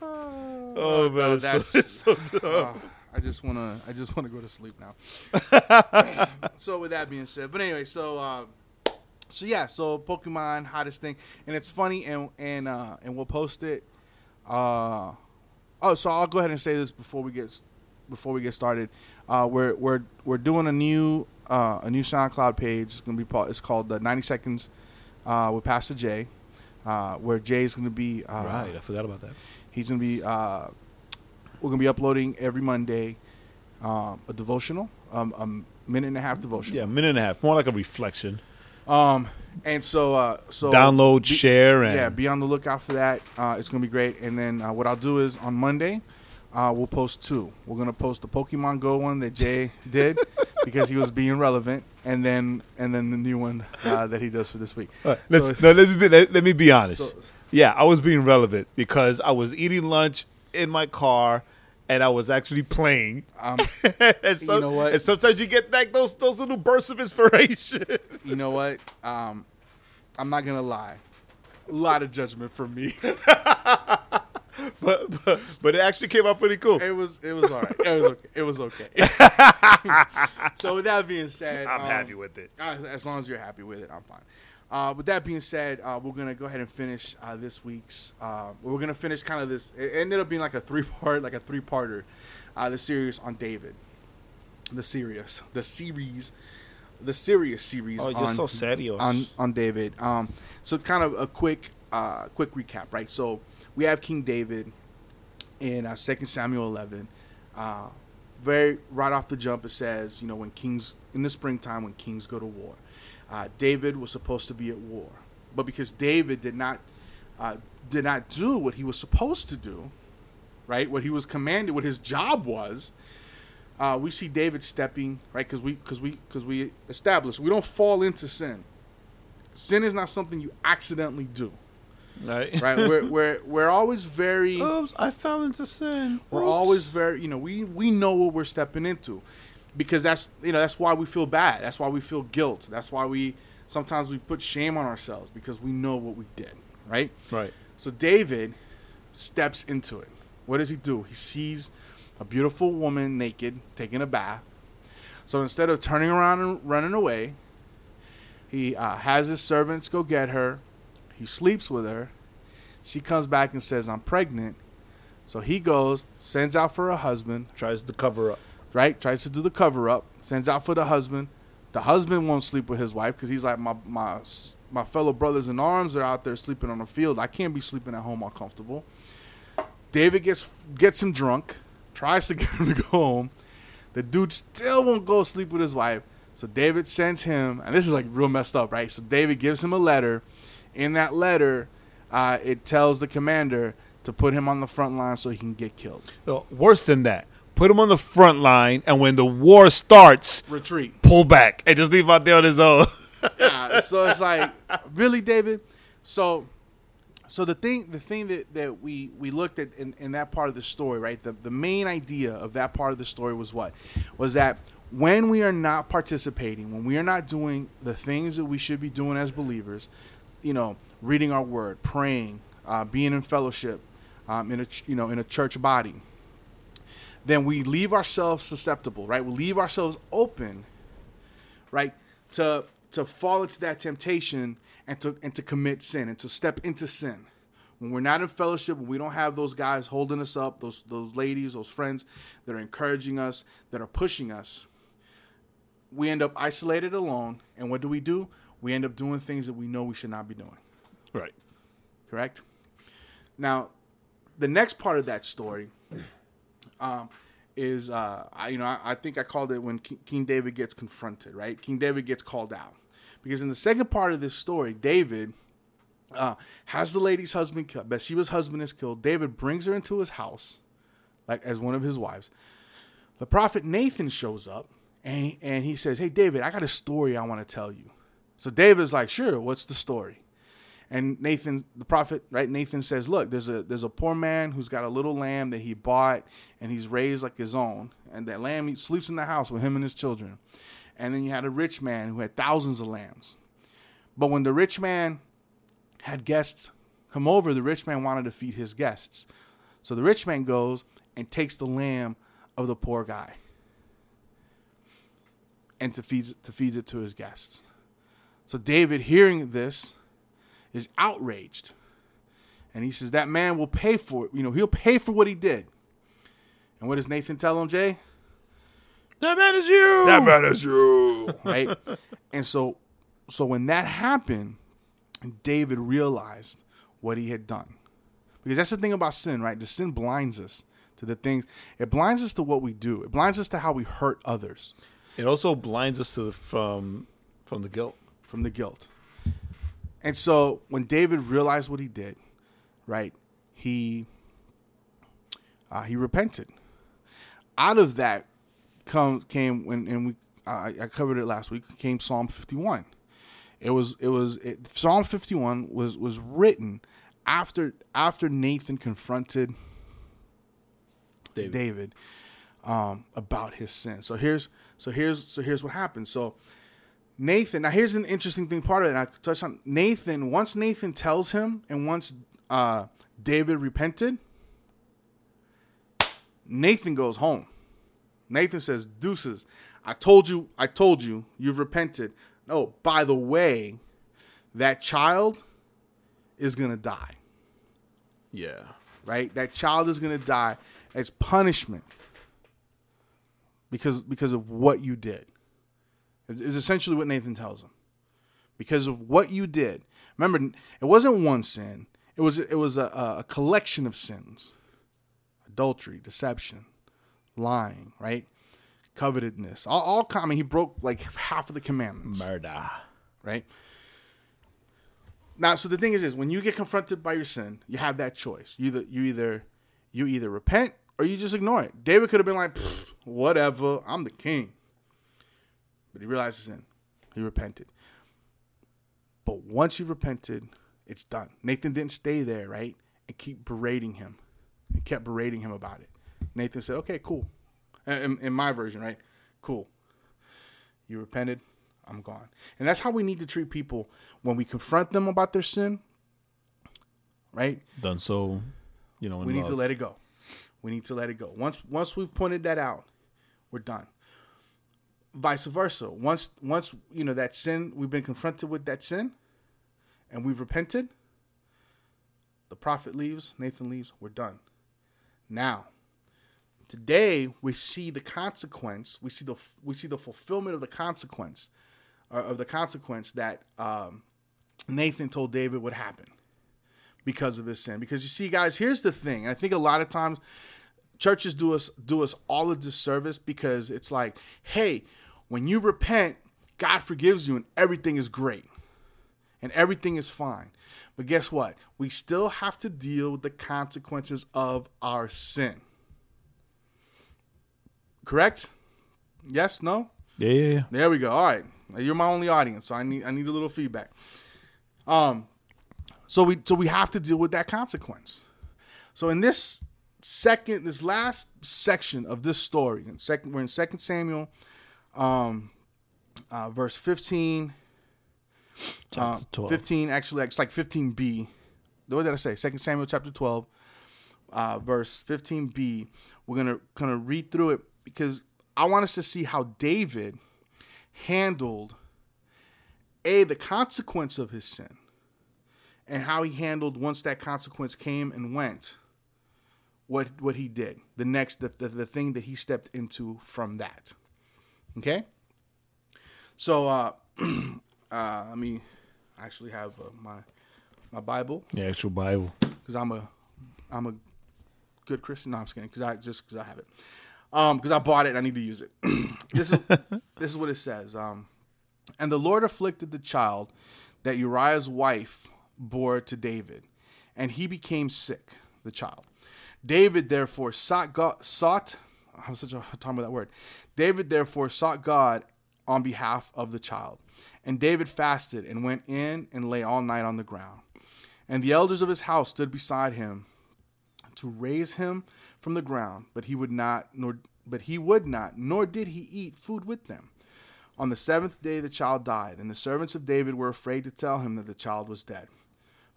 Oh man, no, it's so- that's- so dumb. uh, I just wanna, I just wanna go to sleep now. so with that being said, but anyway, so. Uh, so yeah, so Pokemon hottest thing, and it's funny, and and uh, and we'll post it. Uh, oh, so I'll go ahead and say this before we get before we get started. Uh, we're we're we're doing a new uh, a new SoundCloud page. It's gonna be it's called the 90 Seconds uh, with Pastor Jae, uh, where Jae's gonna be. Uh, right, I forgot about that. He's gonna be. Uh, we're gonna be uploading every Monday um, a devotional, um, a minute and a half devotional. Yeah, a minute and a half, more like a reflection. Um, and so uh, so Download, be- share, and yeah, be on the lookout for that. Uh, it's gonna be great. And then uh, what I'll do is on Monday, uh, we'll post two. We're gonna post the Pokemon Go one that Jae did because he was being relevant, and then and then the new one uh, that he does for this week. Uh, let's So- no, let me be, let, let me be honest. So- yeah, I was being relevant because I was eating lunch in my car and I was actually playing. Um, and so- You know what? And sometimes you get like those those little bursts of inspiration. you know what? Um, I'm not gonna lie. A lot of judgment from me. but, but but it actually came out pretty cool. It was it was all right. It was okay. It was okay. so with that being said, I'm um, happy with it. As, as long as you're happy with it, I'm fine. Uh, with that being said, uh, we're gonna go ahead and finish uh, this week's. Uh, we're gonna finish kind of this. It ended up being like a three part, like a three parter, uh, the series on David, the series, the series, the serious series. Oh, you're on, so serious. on on David. Um, so kind of a quick uh, quick recap, right? So we have King David in uh, Second Samuel 11. Uh, very right off the jump, it says, you know, when kings in the springtime, when kings go to war, uh, David was supposed to be at war, but because David did not uh, did not do what he was supposed to do, right? What he was commanded, what his job was. Uh, we see David stepping right because we because we because we established we don't fall into sin. Sin is not something you accidentally do, Right. right? we're we're we're always very Oops, I fell into sin. we're Oops. always very you know we we know what we're stepping into because that's you know that's why we feel bad that's why we feel guilt that's why we sometimes we put shame on ourselves because we know what we did right right. so david steps into it what does he do he sees a beautiful woman naked taking a bath so instead of turning around and running away he uh, has his servants go get her he sleeps with her she comes back and says i'm pregnant so he goes, sends out for a husband, Tries to cover up. right? Tries to do the cover up, sends out for the husband. The husband won't sleep with his wife because he's like, my, my, my fellow brothers in arms are out there sleeping on the field. I can't be sleeping at home all comfortable. David gets gets him drunk, tries to get him to go home. The dude still won't go sleep with his wife. So David sends him, and this is like real messed up, right? So David gives him a letter. In that letter, uh, it tells the commander to put him on the front line so he can get killed. No, worse than that. Put him on the front line, and when the war starts, Retreat. pull back and just leave him out there on his own. yeah, so it's like, really, David? So, so the thing, the thing that, that we we looked at in, in that part of the story, right? The the main idea of that part of the story was what? Was that when we are not participating, when we are not doing the things that we should be doing as believers, you know, reading our word, praying, uh, being in fellowship, um, in a you know in a church body, then we leave ourselves susceptible, right? We leave ourselves open right to to fall into that temptation and to and to commit sin and to step into sin when we're not in fellowship when we don't have those guys holding us up those those ladies those friends that are encouraging us that are pushing us we end up isolated alone and what do we do we end up doing things that we know we should not be doing right. correct? Now, the next part of that story um, is, uh, I, you know, I, I think I called it when King, King David gets confronted, right? King David gets called out. Because in the second part of this story, David uh, has the lady's husband killed. Bathsheba's husband is killed. David brings her into his house, like as one of his wives. The prophet Nathan shows up and and he says, "Hey David, I got a story I want to tell you." So David's like, "Sure, what's the story?" And Nathan, the prophet, right? Nathan says, "Look, there's a there's a poor man who's got a little lamb that he bought and he's raised like his own, and that lamb he sleeps in the house with him and his children. And then you had a rich man who had thousands of lambs. But when the rich man had guests come over, the rich man wanted to feed his guests. So the rich man goes and takes the lamb of the poor guy and to feed to feed it to his guests. So David, hearing this, is outraged. And he says, That man will pay for it. You know, he'll pay for what he did. And what does Nathan tell him, Jae? That man is you. That man is you. right? And so so when that happened, David realized what he had done. Because that's the thing about sin, right? The sin blinds us to the things. It blinds us to what we do. It blinds us to how we hurt others. It also blinds us to the, from from the guilt. From the guilt. And so when David realized what he did, right, he uh, he repented. Out of that come came when and we I, I covered it last week. Came Psalm fifty one. It was it was it, Psalm fifty one was was written after after Nathan confronted David, David um, about his sin. So here's so here's so here's what happened. So Nathan. Now here's an interesting thing. Part of it, and I touched on Nathan. Once Nathan tells him, and once uh, David repented, Nathan goes home. Nathan says, "Deuces, I told you. I told you. You've repented. Oh, by the way, that child is gonna die. Yeah. Right. That child is gonna die as punishment because because of what you did." Is essentially what Nathan tells him. Because of what you did. Remember, it wasn't one sin. It was it was a, a collection of sins. Adultery, deception, lying, right? Covetedness. All, all I mean, he broke like half of the commandments. Murder. Right? Now, so the thing is, is when you get confronted by your sin, you have that choice. You either you either you either repent or you just ignore it. David could have been like, whatever, I'm the king. But he realized his sin. He repented. But once he repented, it's done. Nathan didn't stay there, right? And keep berating him. He kept berating him about it. Nathan said, okay, cool. In, in my version, right? Cool. You repented. I'm gone. And that's how we need to treat people when we confront them about their sin, right? Done so, you know, we need to let it go. We need to let it go. Once once we've pointed that out, we're done vice versa. Once once you know that sin, we've been confronted with that sin, and we've repented. The prophet leaves, Nathan leaves, we're done. Now, today we see the consequence. We see the we see the fulfillment of the consequence, uh, of the consequence that um, Nathan told David would happen because of his sin. Because you see, guys, here's the thing. I think a lot of times churches do us do us all a disservice because it's like, hey, when you repent, God forgives you and everything is great and everything is fine. But guess what? We still have to deal with the consequences of our sin. Correct? Yes? No? Yeah, yeah, yeah. There we go. All right. You're my only audience, so I need I need a little feedback. Um so we so we have to deal with that consequence. So in this second this last section of this story, in second we're in Second Samuel um, uh, verse 15, uh, 15, actually, it's like 15b. The What did I say? Second Samuel chapter 12, uh, verse 15b. We're going to kind of read through it because I want us to see how David handled a the consequence of his sin and how he handled once that consequence came and went what what he did the next the, the, the thing that he stepped into from that Okay. So uh, uh, let me actually have uh, my my Bible. The actual Bible. Because I'm a I'm a good Christian. No, I'm just kidding. Because I just because I have it. Um, because I bought it and I need to use it. this is this is what it says. Um, and the Lord afflicted the child that Uriah's wife bore to David, and he became sick. The child. David therefore sought God, sought I have such a hard time with that word. David therefore sought God on behalf of the child. And David fasted and went in and lay all night on the ground. And the elders of his house stood beside him to raise him from the ground, but he would not, nor but he would not, nor did he eat food with them. On the seventh day the child died, and the servants of David were afraid to tell him that the child was dead.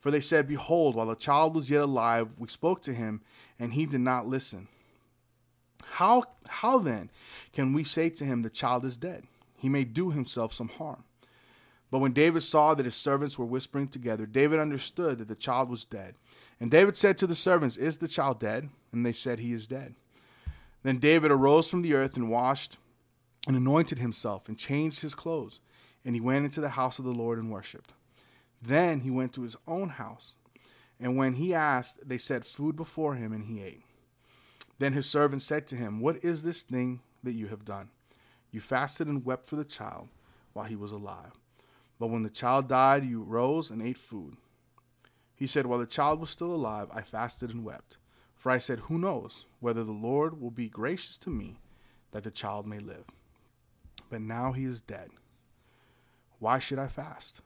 For they said, Behold, while the child was yet alive, we spoke to him, and he did not listen. How, how then can we say to him, The child is dead? He may do himself some harm. But when David saw that his servants were whispering together, David understood that the child was dead. And David said to the servants, Is the child dead? And they said, He is dead. Then David arose from the earth and washed and anointed himself and changed his clothes. And he went into the house of the Lord and worshipped. Then he went to his own house. And when he asked, they set food before him, and he ate. Then his servant said to him, What is this thing that you have done? You fasted and wept for the child while he was alive. But when the child died, you rose and ate food. He said, While the child was still alive, I fasted and wept. For I said, Who knows whether the Lord will be gracious to me that the child may live? But now he is dead. Why should I fast?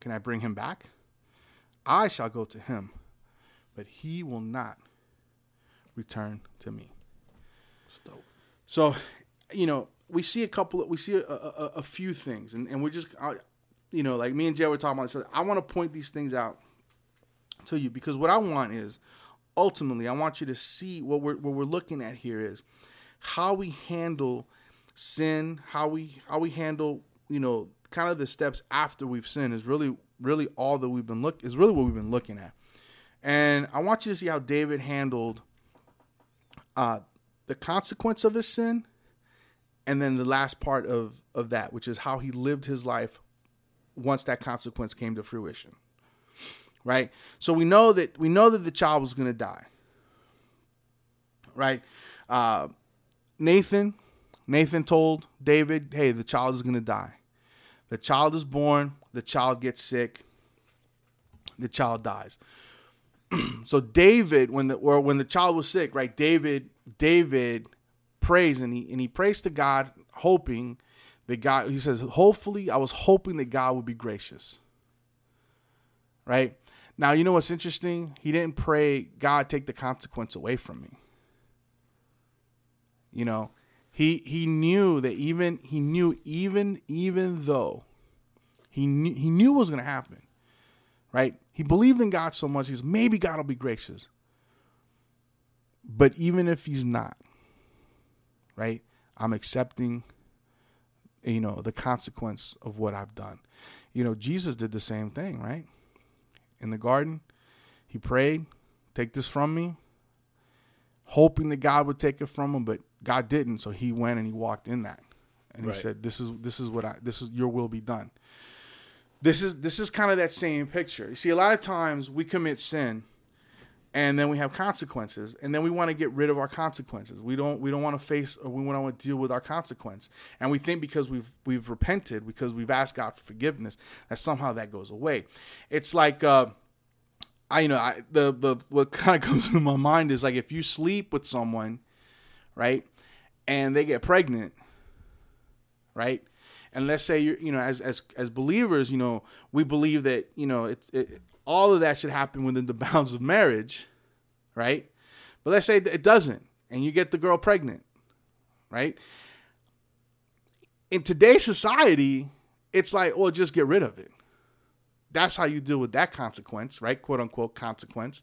Can I bring him back? I shall go to him, but he will not return to me. So, you know, we see a couple of, we see a, a, a few things, and, and we're just, uh, you know, like me and Jae were talking about. So I want to point these things out to you because what I want is ultimately, I want you to see what we're what we're looking at here is how we handle sin, how we how we handle, you know, kind of the steps after we've sinned is really really all that we've been look is really what we've been looking at. And I want you to see how David handled uh, the consequence of his sin, and then the last part of of that, which is how he lived his life once that consequence came to fruition. Right? So we know that we know that the child was going to die. Right? Uh, Nathan Nathan told David, "Hey, the child is going to die." The child is born, the child gets sick, the child dies. so David, when the or when the child was sick, right? David, David prays and he and he prays to God, hoping that God. He says, "Hopefully, I was hoping that God would be gracious." Right now, you know what's interesting? He didn't pray, "God, take the consequence away from me." You know, he he knew that even he knew even even though he knew, he knew what was going to happen, right? He believed in God so much. He was maybe God will be gracious. But even if he's not, right? I'm accepting you know the consequence of what I've done. You know, Jesus did the same thing, right? In the garden, he prayed, "Take this from me," hoping that God would take it from him, but God didn't, so he went and he walked in that. And right. he said, This is this is what I this is your will be done. This is this is kind of that same picture. You see, a lot of times we commit sin and then we have consequences and then we want to get rid of our consequences we don't we don't want to face or we don't want to deal with our consequence and we think because we've we've repented because we've asked god for forgiveness that somehow that goes away it's like uh i you know I, the the what kind of comes into my mind is like if you sleep with someone right? And they get pregnant, right? And let's say you you know as as as believers, you know, we believe that you know it, it all of that should happen within the bounds of marriage, right? But let's say it doesn't, and you get the girl pregnant, right? In today's society, it's like, well, just get rid of it. That's how you deal with that consequence, right? Quote unquote consequence.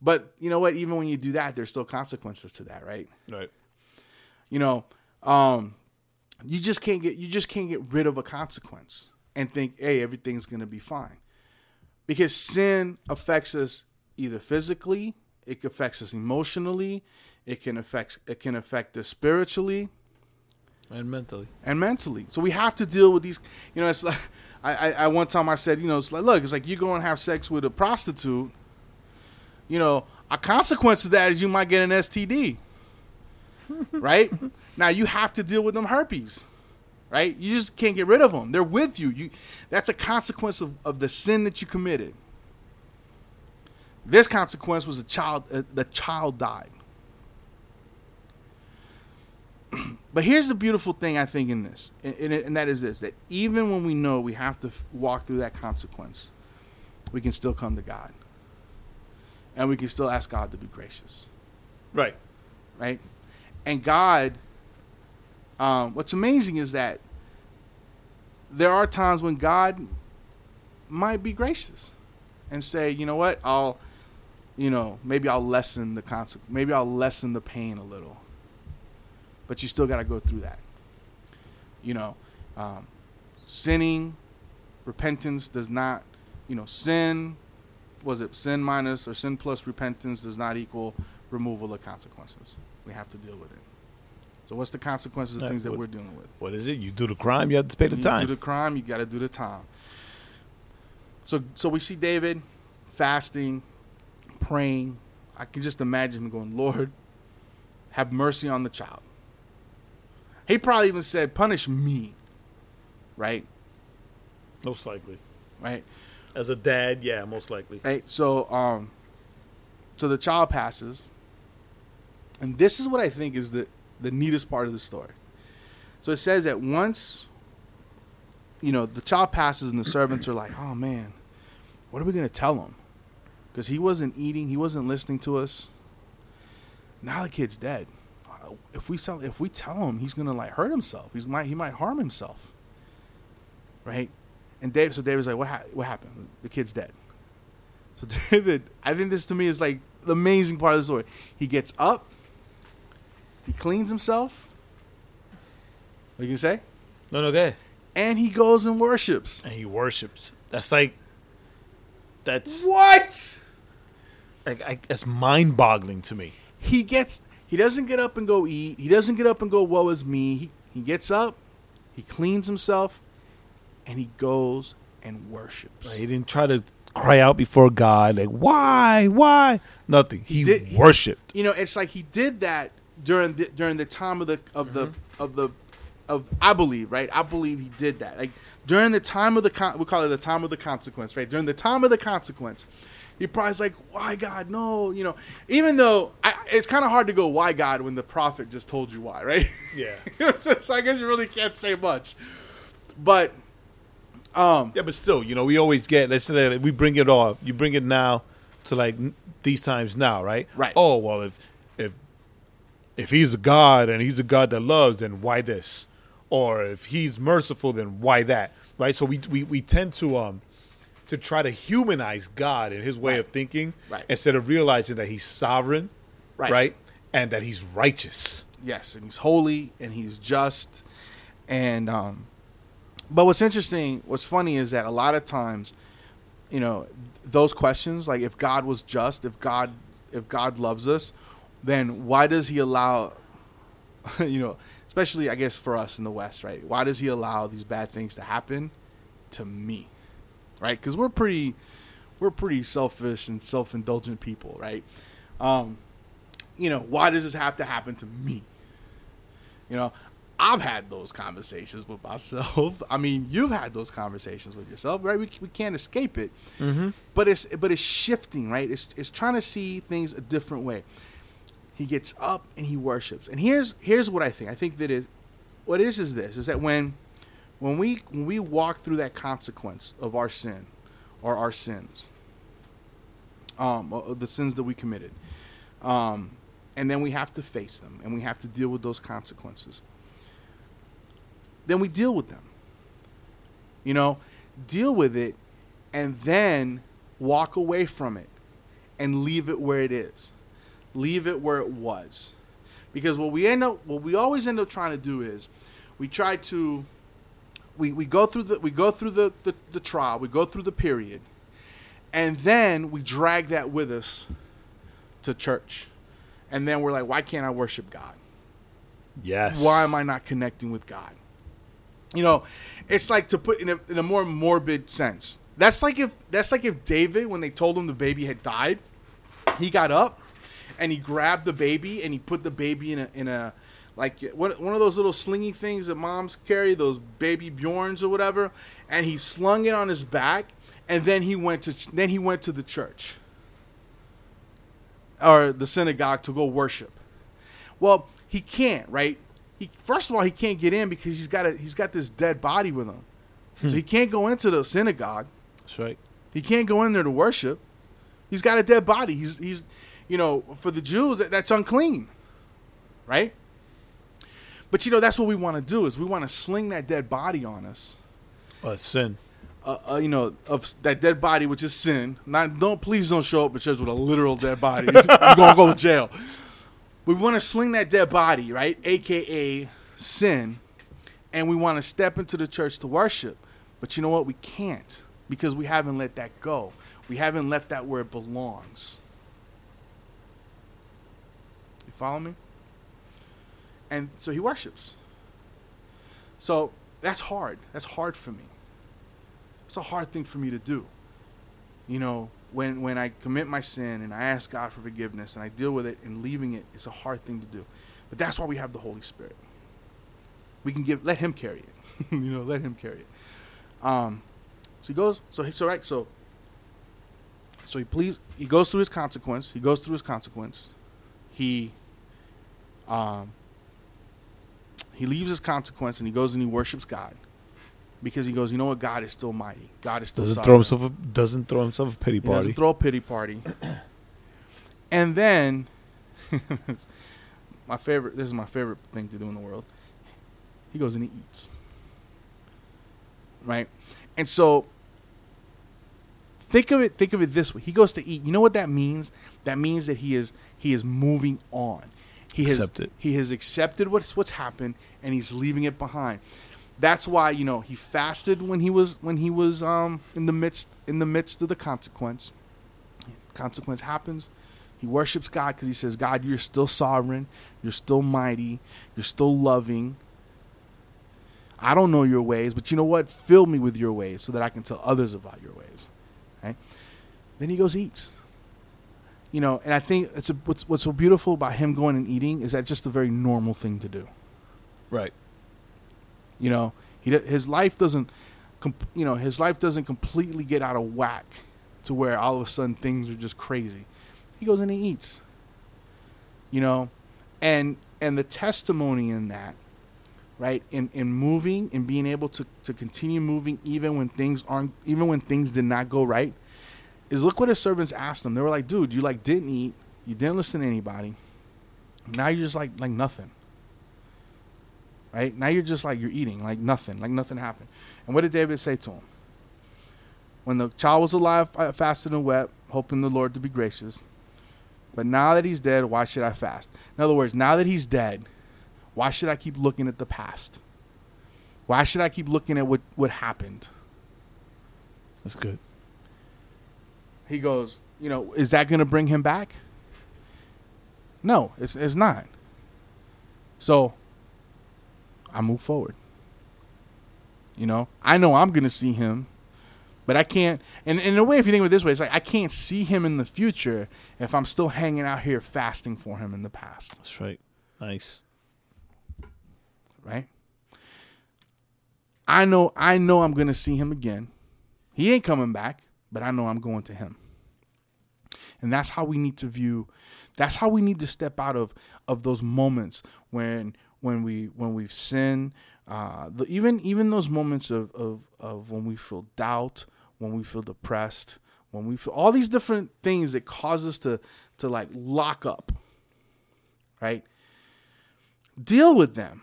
But you know what? Even when you do that, there's still consequences to that, right? Right you know, um, you just can't get you just can't get rid of a consequence and think, hey, everything's gonna be fine, because sin affects us either physically, it affects us emotionally, it can affect it can affect us spiritually, and mentally, and mentally. So we have to deal with these. You know, it's like I, I, I one time I said, you know, it's like look, it's like you go and have sex with a prostitute. You know, a consequence of that is you might get an STD right? now you have to deal with them herpes, right? You just can't get rid of them. They're with you. You that's a consequence of, of the sin that you committed. This consequence was a child. Uh, the child died. but here's the beautiful thing I think in this, and, and, that is this: that even when we know we have to f- walk through that consequence, we can still come to God, and we can still ask God to be gracious. Right. Right. And God, um, what's amazing is that there are times when God might be gracious and say, you know what, I'll, you know, maybe I'll lessen the consequence, maybe I'll lessen the pain a little. But you still got to go through that. You know, um, sinning, repentance does not, you know, sin, was it sin minus or sin plus repentance does not equal removal of consequences we have to deal with it. So what's the consequences of Yeah, things that what- we're dealing with? What is it? You do the crime, you have to pay the you time. do the crime, you got to do the time. So, so we see David fasting, praying. I can just imagine him going, "Lord, have mercy on the child." He probably even said, "Punish me," right? most likely. Right? As a dad, yeah, most likely. Right. So, um, so the child passes, and this is what I think is the the neatest part of the story. So it says that once, you know, the child passes, and the servants are like, "Oh man, what are we gonna tell him?" Because he wasn't eating, he wasn't listening to us. Now the kid's dead. If we tell, if we tell him, he's gonna like hurt himself. He's might he might harm himself. Right. And Dave, so David's like, "What? Ha- what happened? The kid's dead." So David, I think this to me is like the amazing part of the story. He gets up, he cleans himself. What you can say? No, no, okay. And he goes and worships. And he worships. That's like, that's What? like, I, that's mind boggling to me. He gets. He doesn't get up and go eat. He doesn't get up and go, "Woe is me." He he gets up, he cleans himself, and he goes and worships. He didn't try to cry out before God, like, why, why? Nothing. He, did- he- worshipped. you know, it's like he did that during the during the time of the of the Mm-hmm. of the of I believe right. I believe he did that. Like during the time of the con- we call it the time of the consequence, right? During the time of the consequence, he probably's like, "Why God? No!" You know, even though I, it's kind of hard to go, "Why God?" when the prophet just told you why, right? Yeah. so I guess you really can't say much. But um, Yeah, but still, you know, we always get, let's say that we bring it all, you bring it now to like these times now, right? Right. Oh, well, if, if, he's a God and he's a God that loves, then why this? Or if he's merciful, then why that? Right. So we, we, we tend to, um, to try to humanize God and his way Right. of thinking Right. instead of realizing that he's sovereign, Right. right? And that he's righteous. Yes, and he's holy and he's just. And um but what's interesting, what's funny is that a lot of times, you know, those questions like if God was just, if God if God loves us, then why does he allow you know, especially I guess for us in the West, right? Why does he allow these bad things to happen to me? Right? Cuz we're pretty we're pretty selfish and self-indulgent people, right? Um you know, why does this have to happen to me? You know, I've had those conversations with myself. I mean, you've had those conversations with yourself, right? We, we can't escape it. Mm-hmm. But it's but it's shifting, right? It's it's trying to see things a different way. He gets up and he worships. And here's here's what I think. I think that is what it is is this is that when when we when we walk through that consequence of our sin or our sins, um, uh, the sins that we committed, um, and then we have to face them and we have to deal with those consequences. Then we deal with them. You know, deal with it and then walk away from it and leave it where it is. Leave it where it was. Because what we end up what we always end up trying to do is we try to we, we go through the we go through the, the, the trial, we go through the period, and then we drag that with us to church. And then we're like, why can't I worship God? Yes. Why am I not connecting with God? You know, it's like to put in a, in a more morbid sense. That's like if that's like if David, when they told him the baby had died, he got up and he grabbed the baby and he put the baby in a in a like what one of those little slingy things that moms carry, those baby Bjorns or whatever, and he slung it on his back, and then he went to then he went to the church or the synagogue to go worship. Well, he can't, right? He first of all he can't get in because he's got a he's got this dead body with him, so hmm. he can't go into the synagogue. That's right. He can't go in there to worship. He's got a dead body. He's he's you know for the Jews that, that's unclean, right? But you know that's what we want to do is we want to sling that dead body on us, Uh, sin. uh, uh, you know, of that dead body which is sin. Not don't please don't show up at church with a literal dead body. You're gonna go to jail. We want to sling that dead body, right? AKA sin, and we want to step into the church to worship. But you know what? We can't because we haven't let that go. We haven't left that where it belongs. You follow me? and so he worships. So that's hard. That's hard for me. It's a hard thing for me to do. You know, when when I commit my sin and I ask God for forgiveness and I deal with it and leaving it, it's a hard thing to do. But that's why we have the Holy Spirit. We can give let him carry it. you know, let him carry it. Um so he goes so he so right so so he please he goes through his consequence. He goes through his consequence. He um he leaves his consequence and he goes and he worships God because he goes, you know what? God is still mighty. God is still Doesn't sovereign. throw himself a, doesn't throw himself a pity He party. doesn't throw a pity party. and then, my favorite. This is my favorite thing to do in the world. He goes and he eats. Right, and so think of it. Think of it this way. He goes to eat. You know what that means? That means that he is he is moving on. He has Accept it. he has accepted what's what's happened and he's leaving it behind. That's why you know he fasted when he was when he was um, in the midst in the midst of the consequence. Consequence happens. He worships God because he says, "God, you're still sovereign. You're still mighty. You're still loving. I don't know your ways, but you know what? Fill me with your ways so that I can tell others about your ways." Right? Then he goes eats. You know, and I think it's a, what's what's so beautiful about him going and eating is that just a very normal thing to do. right. You know, he his life doesn't, comp- you know, his life doesn't completely get out of whack to where all of a sudden things are just crazy. He goes and he eats. You know, and and the testimony in that, right? In in moving and being able to to continue moving even when things aren't even when things did not go right, is look what his servants asked him. They were like, "Dude, you like didn't eat, you didn't listen to anybody. Now you're just like like nothing." right? Now you're just like you're eating, like nothing, like nothing happened. And what did David say to him? When the child was alive, I fasted and wept, hoping the Lord to be gracious. But now that he's dead, why should I fast? In other words, now that he's dead, why should I keep looking at the past? Why should I keep looking at what, what happened? That's good. He goes, you know, is that going to bring him back? No, it's, it's not. So I move forward. You know, I know I'm going to see him, but I can't. And, and in a way, if you think of it this way, it's like I can't see him in the future if I'm still hanging out here fasting for him in the past, That's right. Nice. right? I know, I know I'm going to see him again. He ain't coming back, but I know I'm going to him. And that's how we need to view. That's how we need to step out of of those moments when when we when we've sinned. Uh, the, even even those moments of, of of when we feel doubt, when we feel depressed, when we feel all these different things that cause us to to like lock up. Right. Deal with them.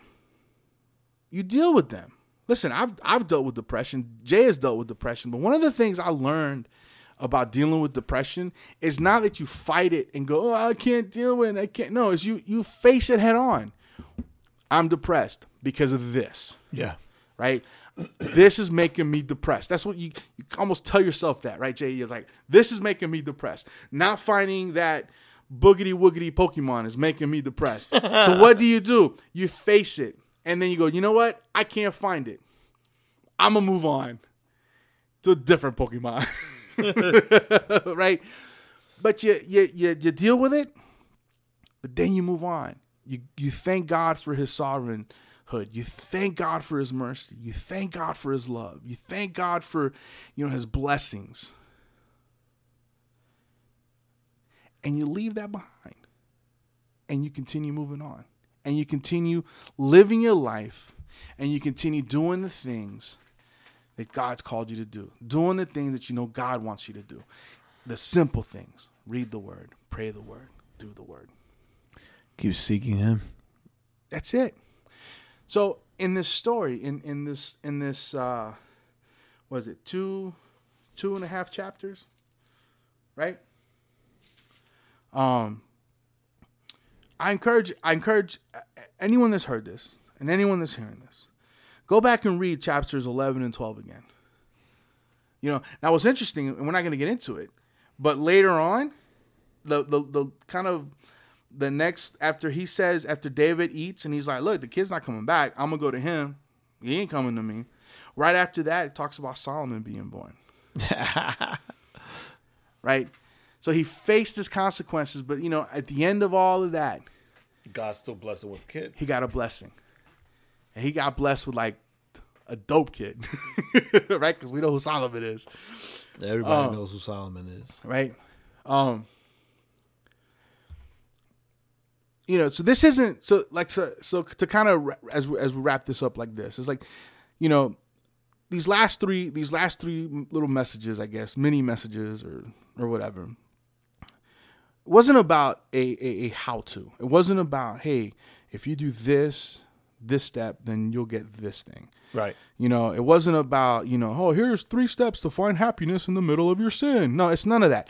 You deal with them. Listen, I've I've dealt with depression. Jae has dealt with depression, but one of the things I learned about dealing with depression is not that you fight it and go, "Oh, I can't deal with it. I can't." No, is you you face it head on. I'm depressed because of this, Yeah. right? this is making me depressed. That's what you, you almost tell yourself that, right, Jae? You're like, this is making me depressed. Not finding that boogity woogity Pokemon is making me depressed. so what do you do? You face it. And then you go, you know what? I can't find it. I'm gonna move on to a different Pokemon. right? But you, you you you deal with it, but then you move on. You you thank God for his sovereignhood. You thank God for his mercy. You thank God for his love. You thank God for you know his blessings. And you leave that behind. And you continue moving on. And you continue living your life and you continue doing the things that God's called you to do. Doing the things that you know God wants you to do. The simple things. Read the word, pray the word, do the word. Keep seeking him. That's it. So in this story, in in this in this uh was it two two and a half chapters? Right? Um I encourage I encourage anyone that's heard this and anyone that's hearing this, go back and read chapters eleven and twelve again. You know, now what's interesting, and we're not gonna get into it, but later on, the the, the kind of the next after he says after David eats and he's like, "Look, the kid's not coming back. I'm gonna go to him. He ain't coming to me." Right after that, it talks about Solomon being born. right. So he faced his consequences, but you know, at the end of all of that, God still blessed him with a kid. he got a blessing, and he got blessed with like a dope kid, right? Because we know who Solomon is, Everybody Um, knows who Solomon is. right? Um, you know, so this isn't so like so so to kind of as we- as we wrap this up like this, it's like, you know, these last three these last three little messages, I guess, mini messages or or whatever. It wasn't about a, a, a how to. It wasn't about, hey, if you do this, this step, then you'll get this thing. Right. You know, it wasn't about, you know, oh, here's three steps to find happiness in the middle of your sin. No, it's none of that.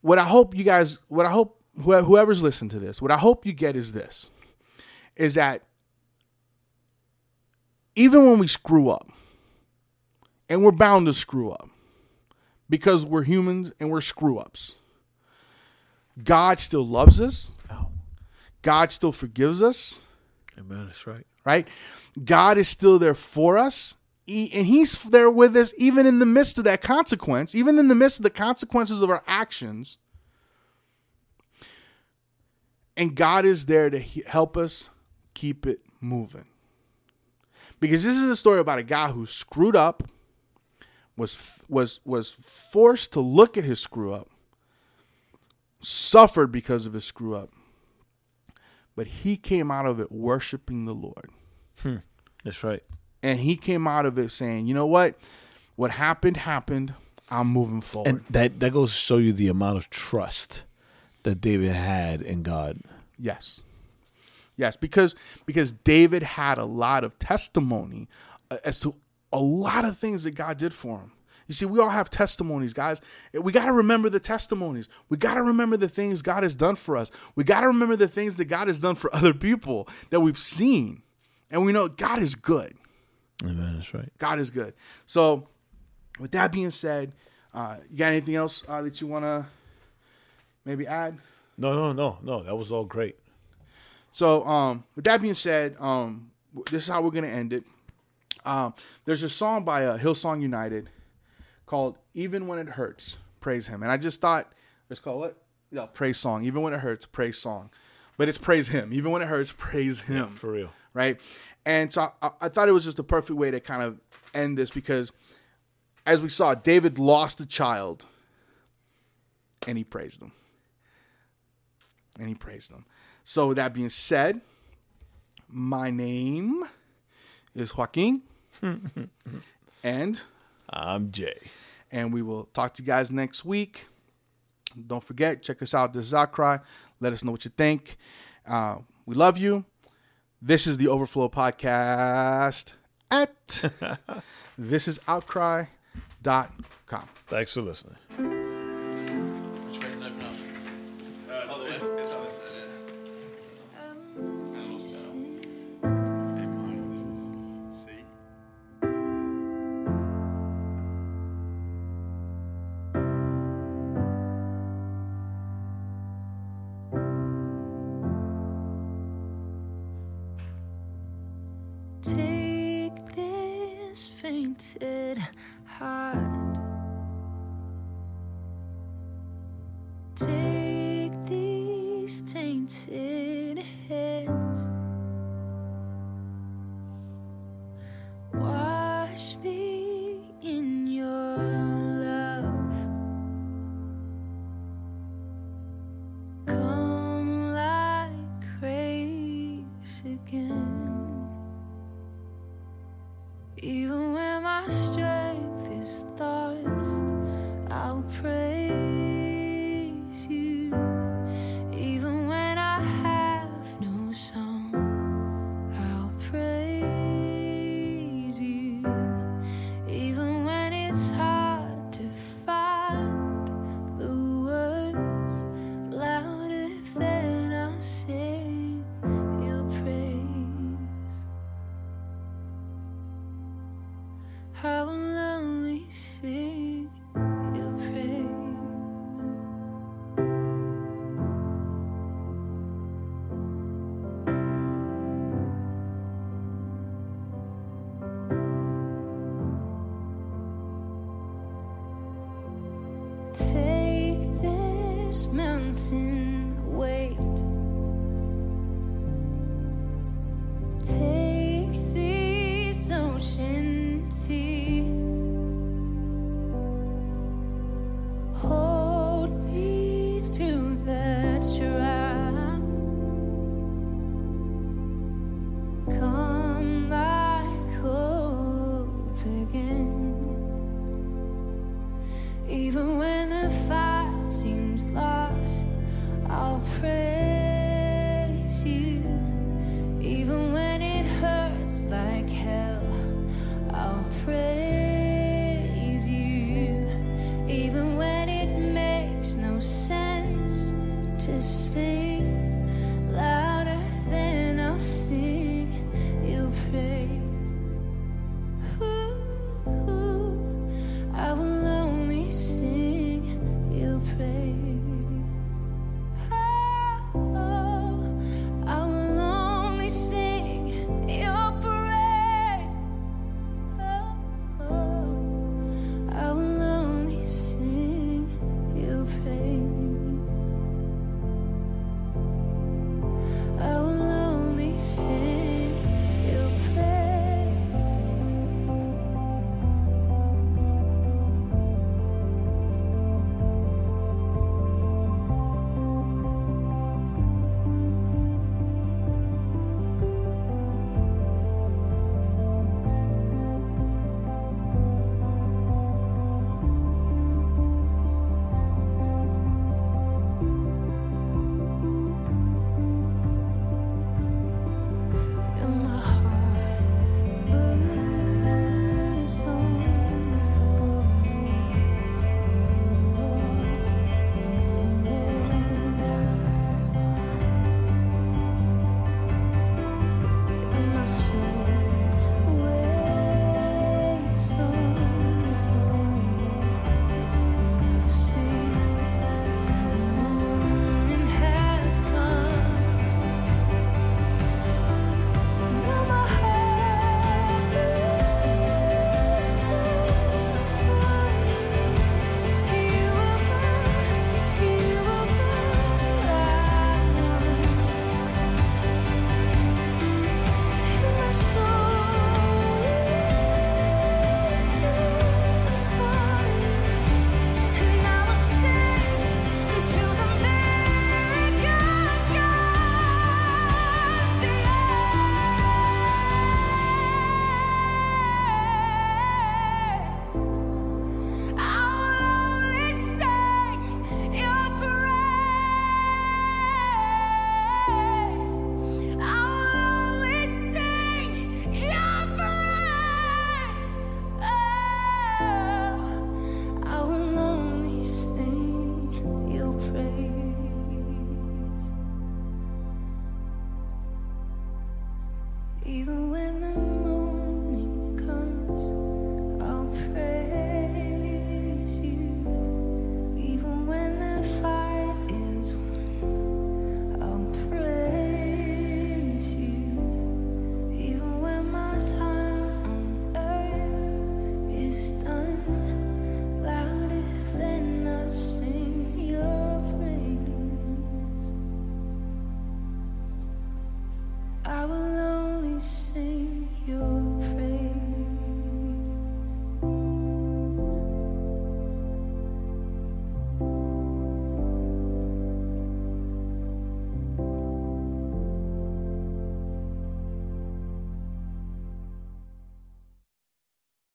What I hope you guys, what I hope wh- whoever's listened to this, what I hope you get is this is that even when we screw up, and we're bound to screw up because we're humans and we're screw ups, God still loves us. Oh. God still forgives us Amen. That's right. right? God is still there for us. He- and he's there with us even in the midst of that consequence, even in the midst of the consequences of our actions. And God is there to he- help us keep it moving. Because this is a story about a guy who screwed up, was was was forced to look at his screw up, suffered because of his screw up, but he came out of it worshiping the Lord. That's right. And he came out of it saying, you know what? What happened, happened. I'm moving forward. And that that goes to show you the amount of trust that David had in God. yes. Yes, because because David had a lot of testimony uh, as to a lot of things that God did for him. You see, we all have testimonies, guys. We got to remember the testimonies. We got to remember the things God has done for us. We got to remember the things that God has done for other people that we've seen. And we know God is good. Amen. That's right. God is good. So, with that being said, uh, you got anything else uh, that you want to maybe add? No, no, no, no. That was all great. So, um, with that being said, um, this is how we're gonna end it. Um, there's a song by uh, Hillsong United called "Even When It Hurts." Praise Him, and I just thought it's called what? yeah, praise song. Even when it hurts, praise song, but it's praise Him. Even when it hurts, praise Him. For real. right? And so I, I thought it was just a perfect way to kind of end this because, as we saw, David lost a child, and he praised him, and he praised him. So with that being said, my name is Joaquin, and I'm Jae. and we will talk to you guys next week. Don't forget, check us out. This is Outcry. Let us know what you think. Uh, we love you. This is the Overflow Podcast at thisisoutcry.com. Thanks for listening.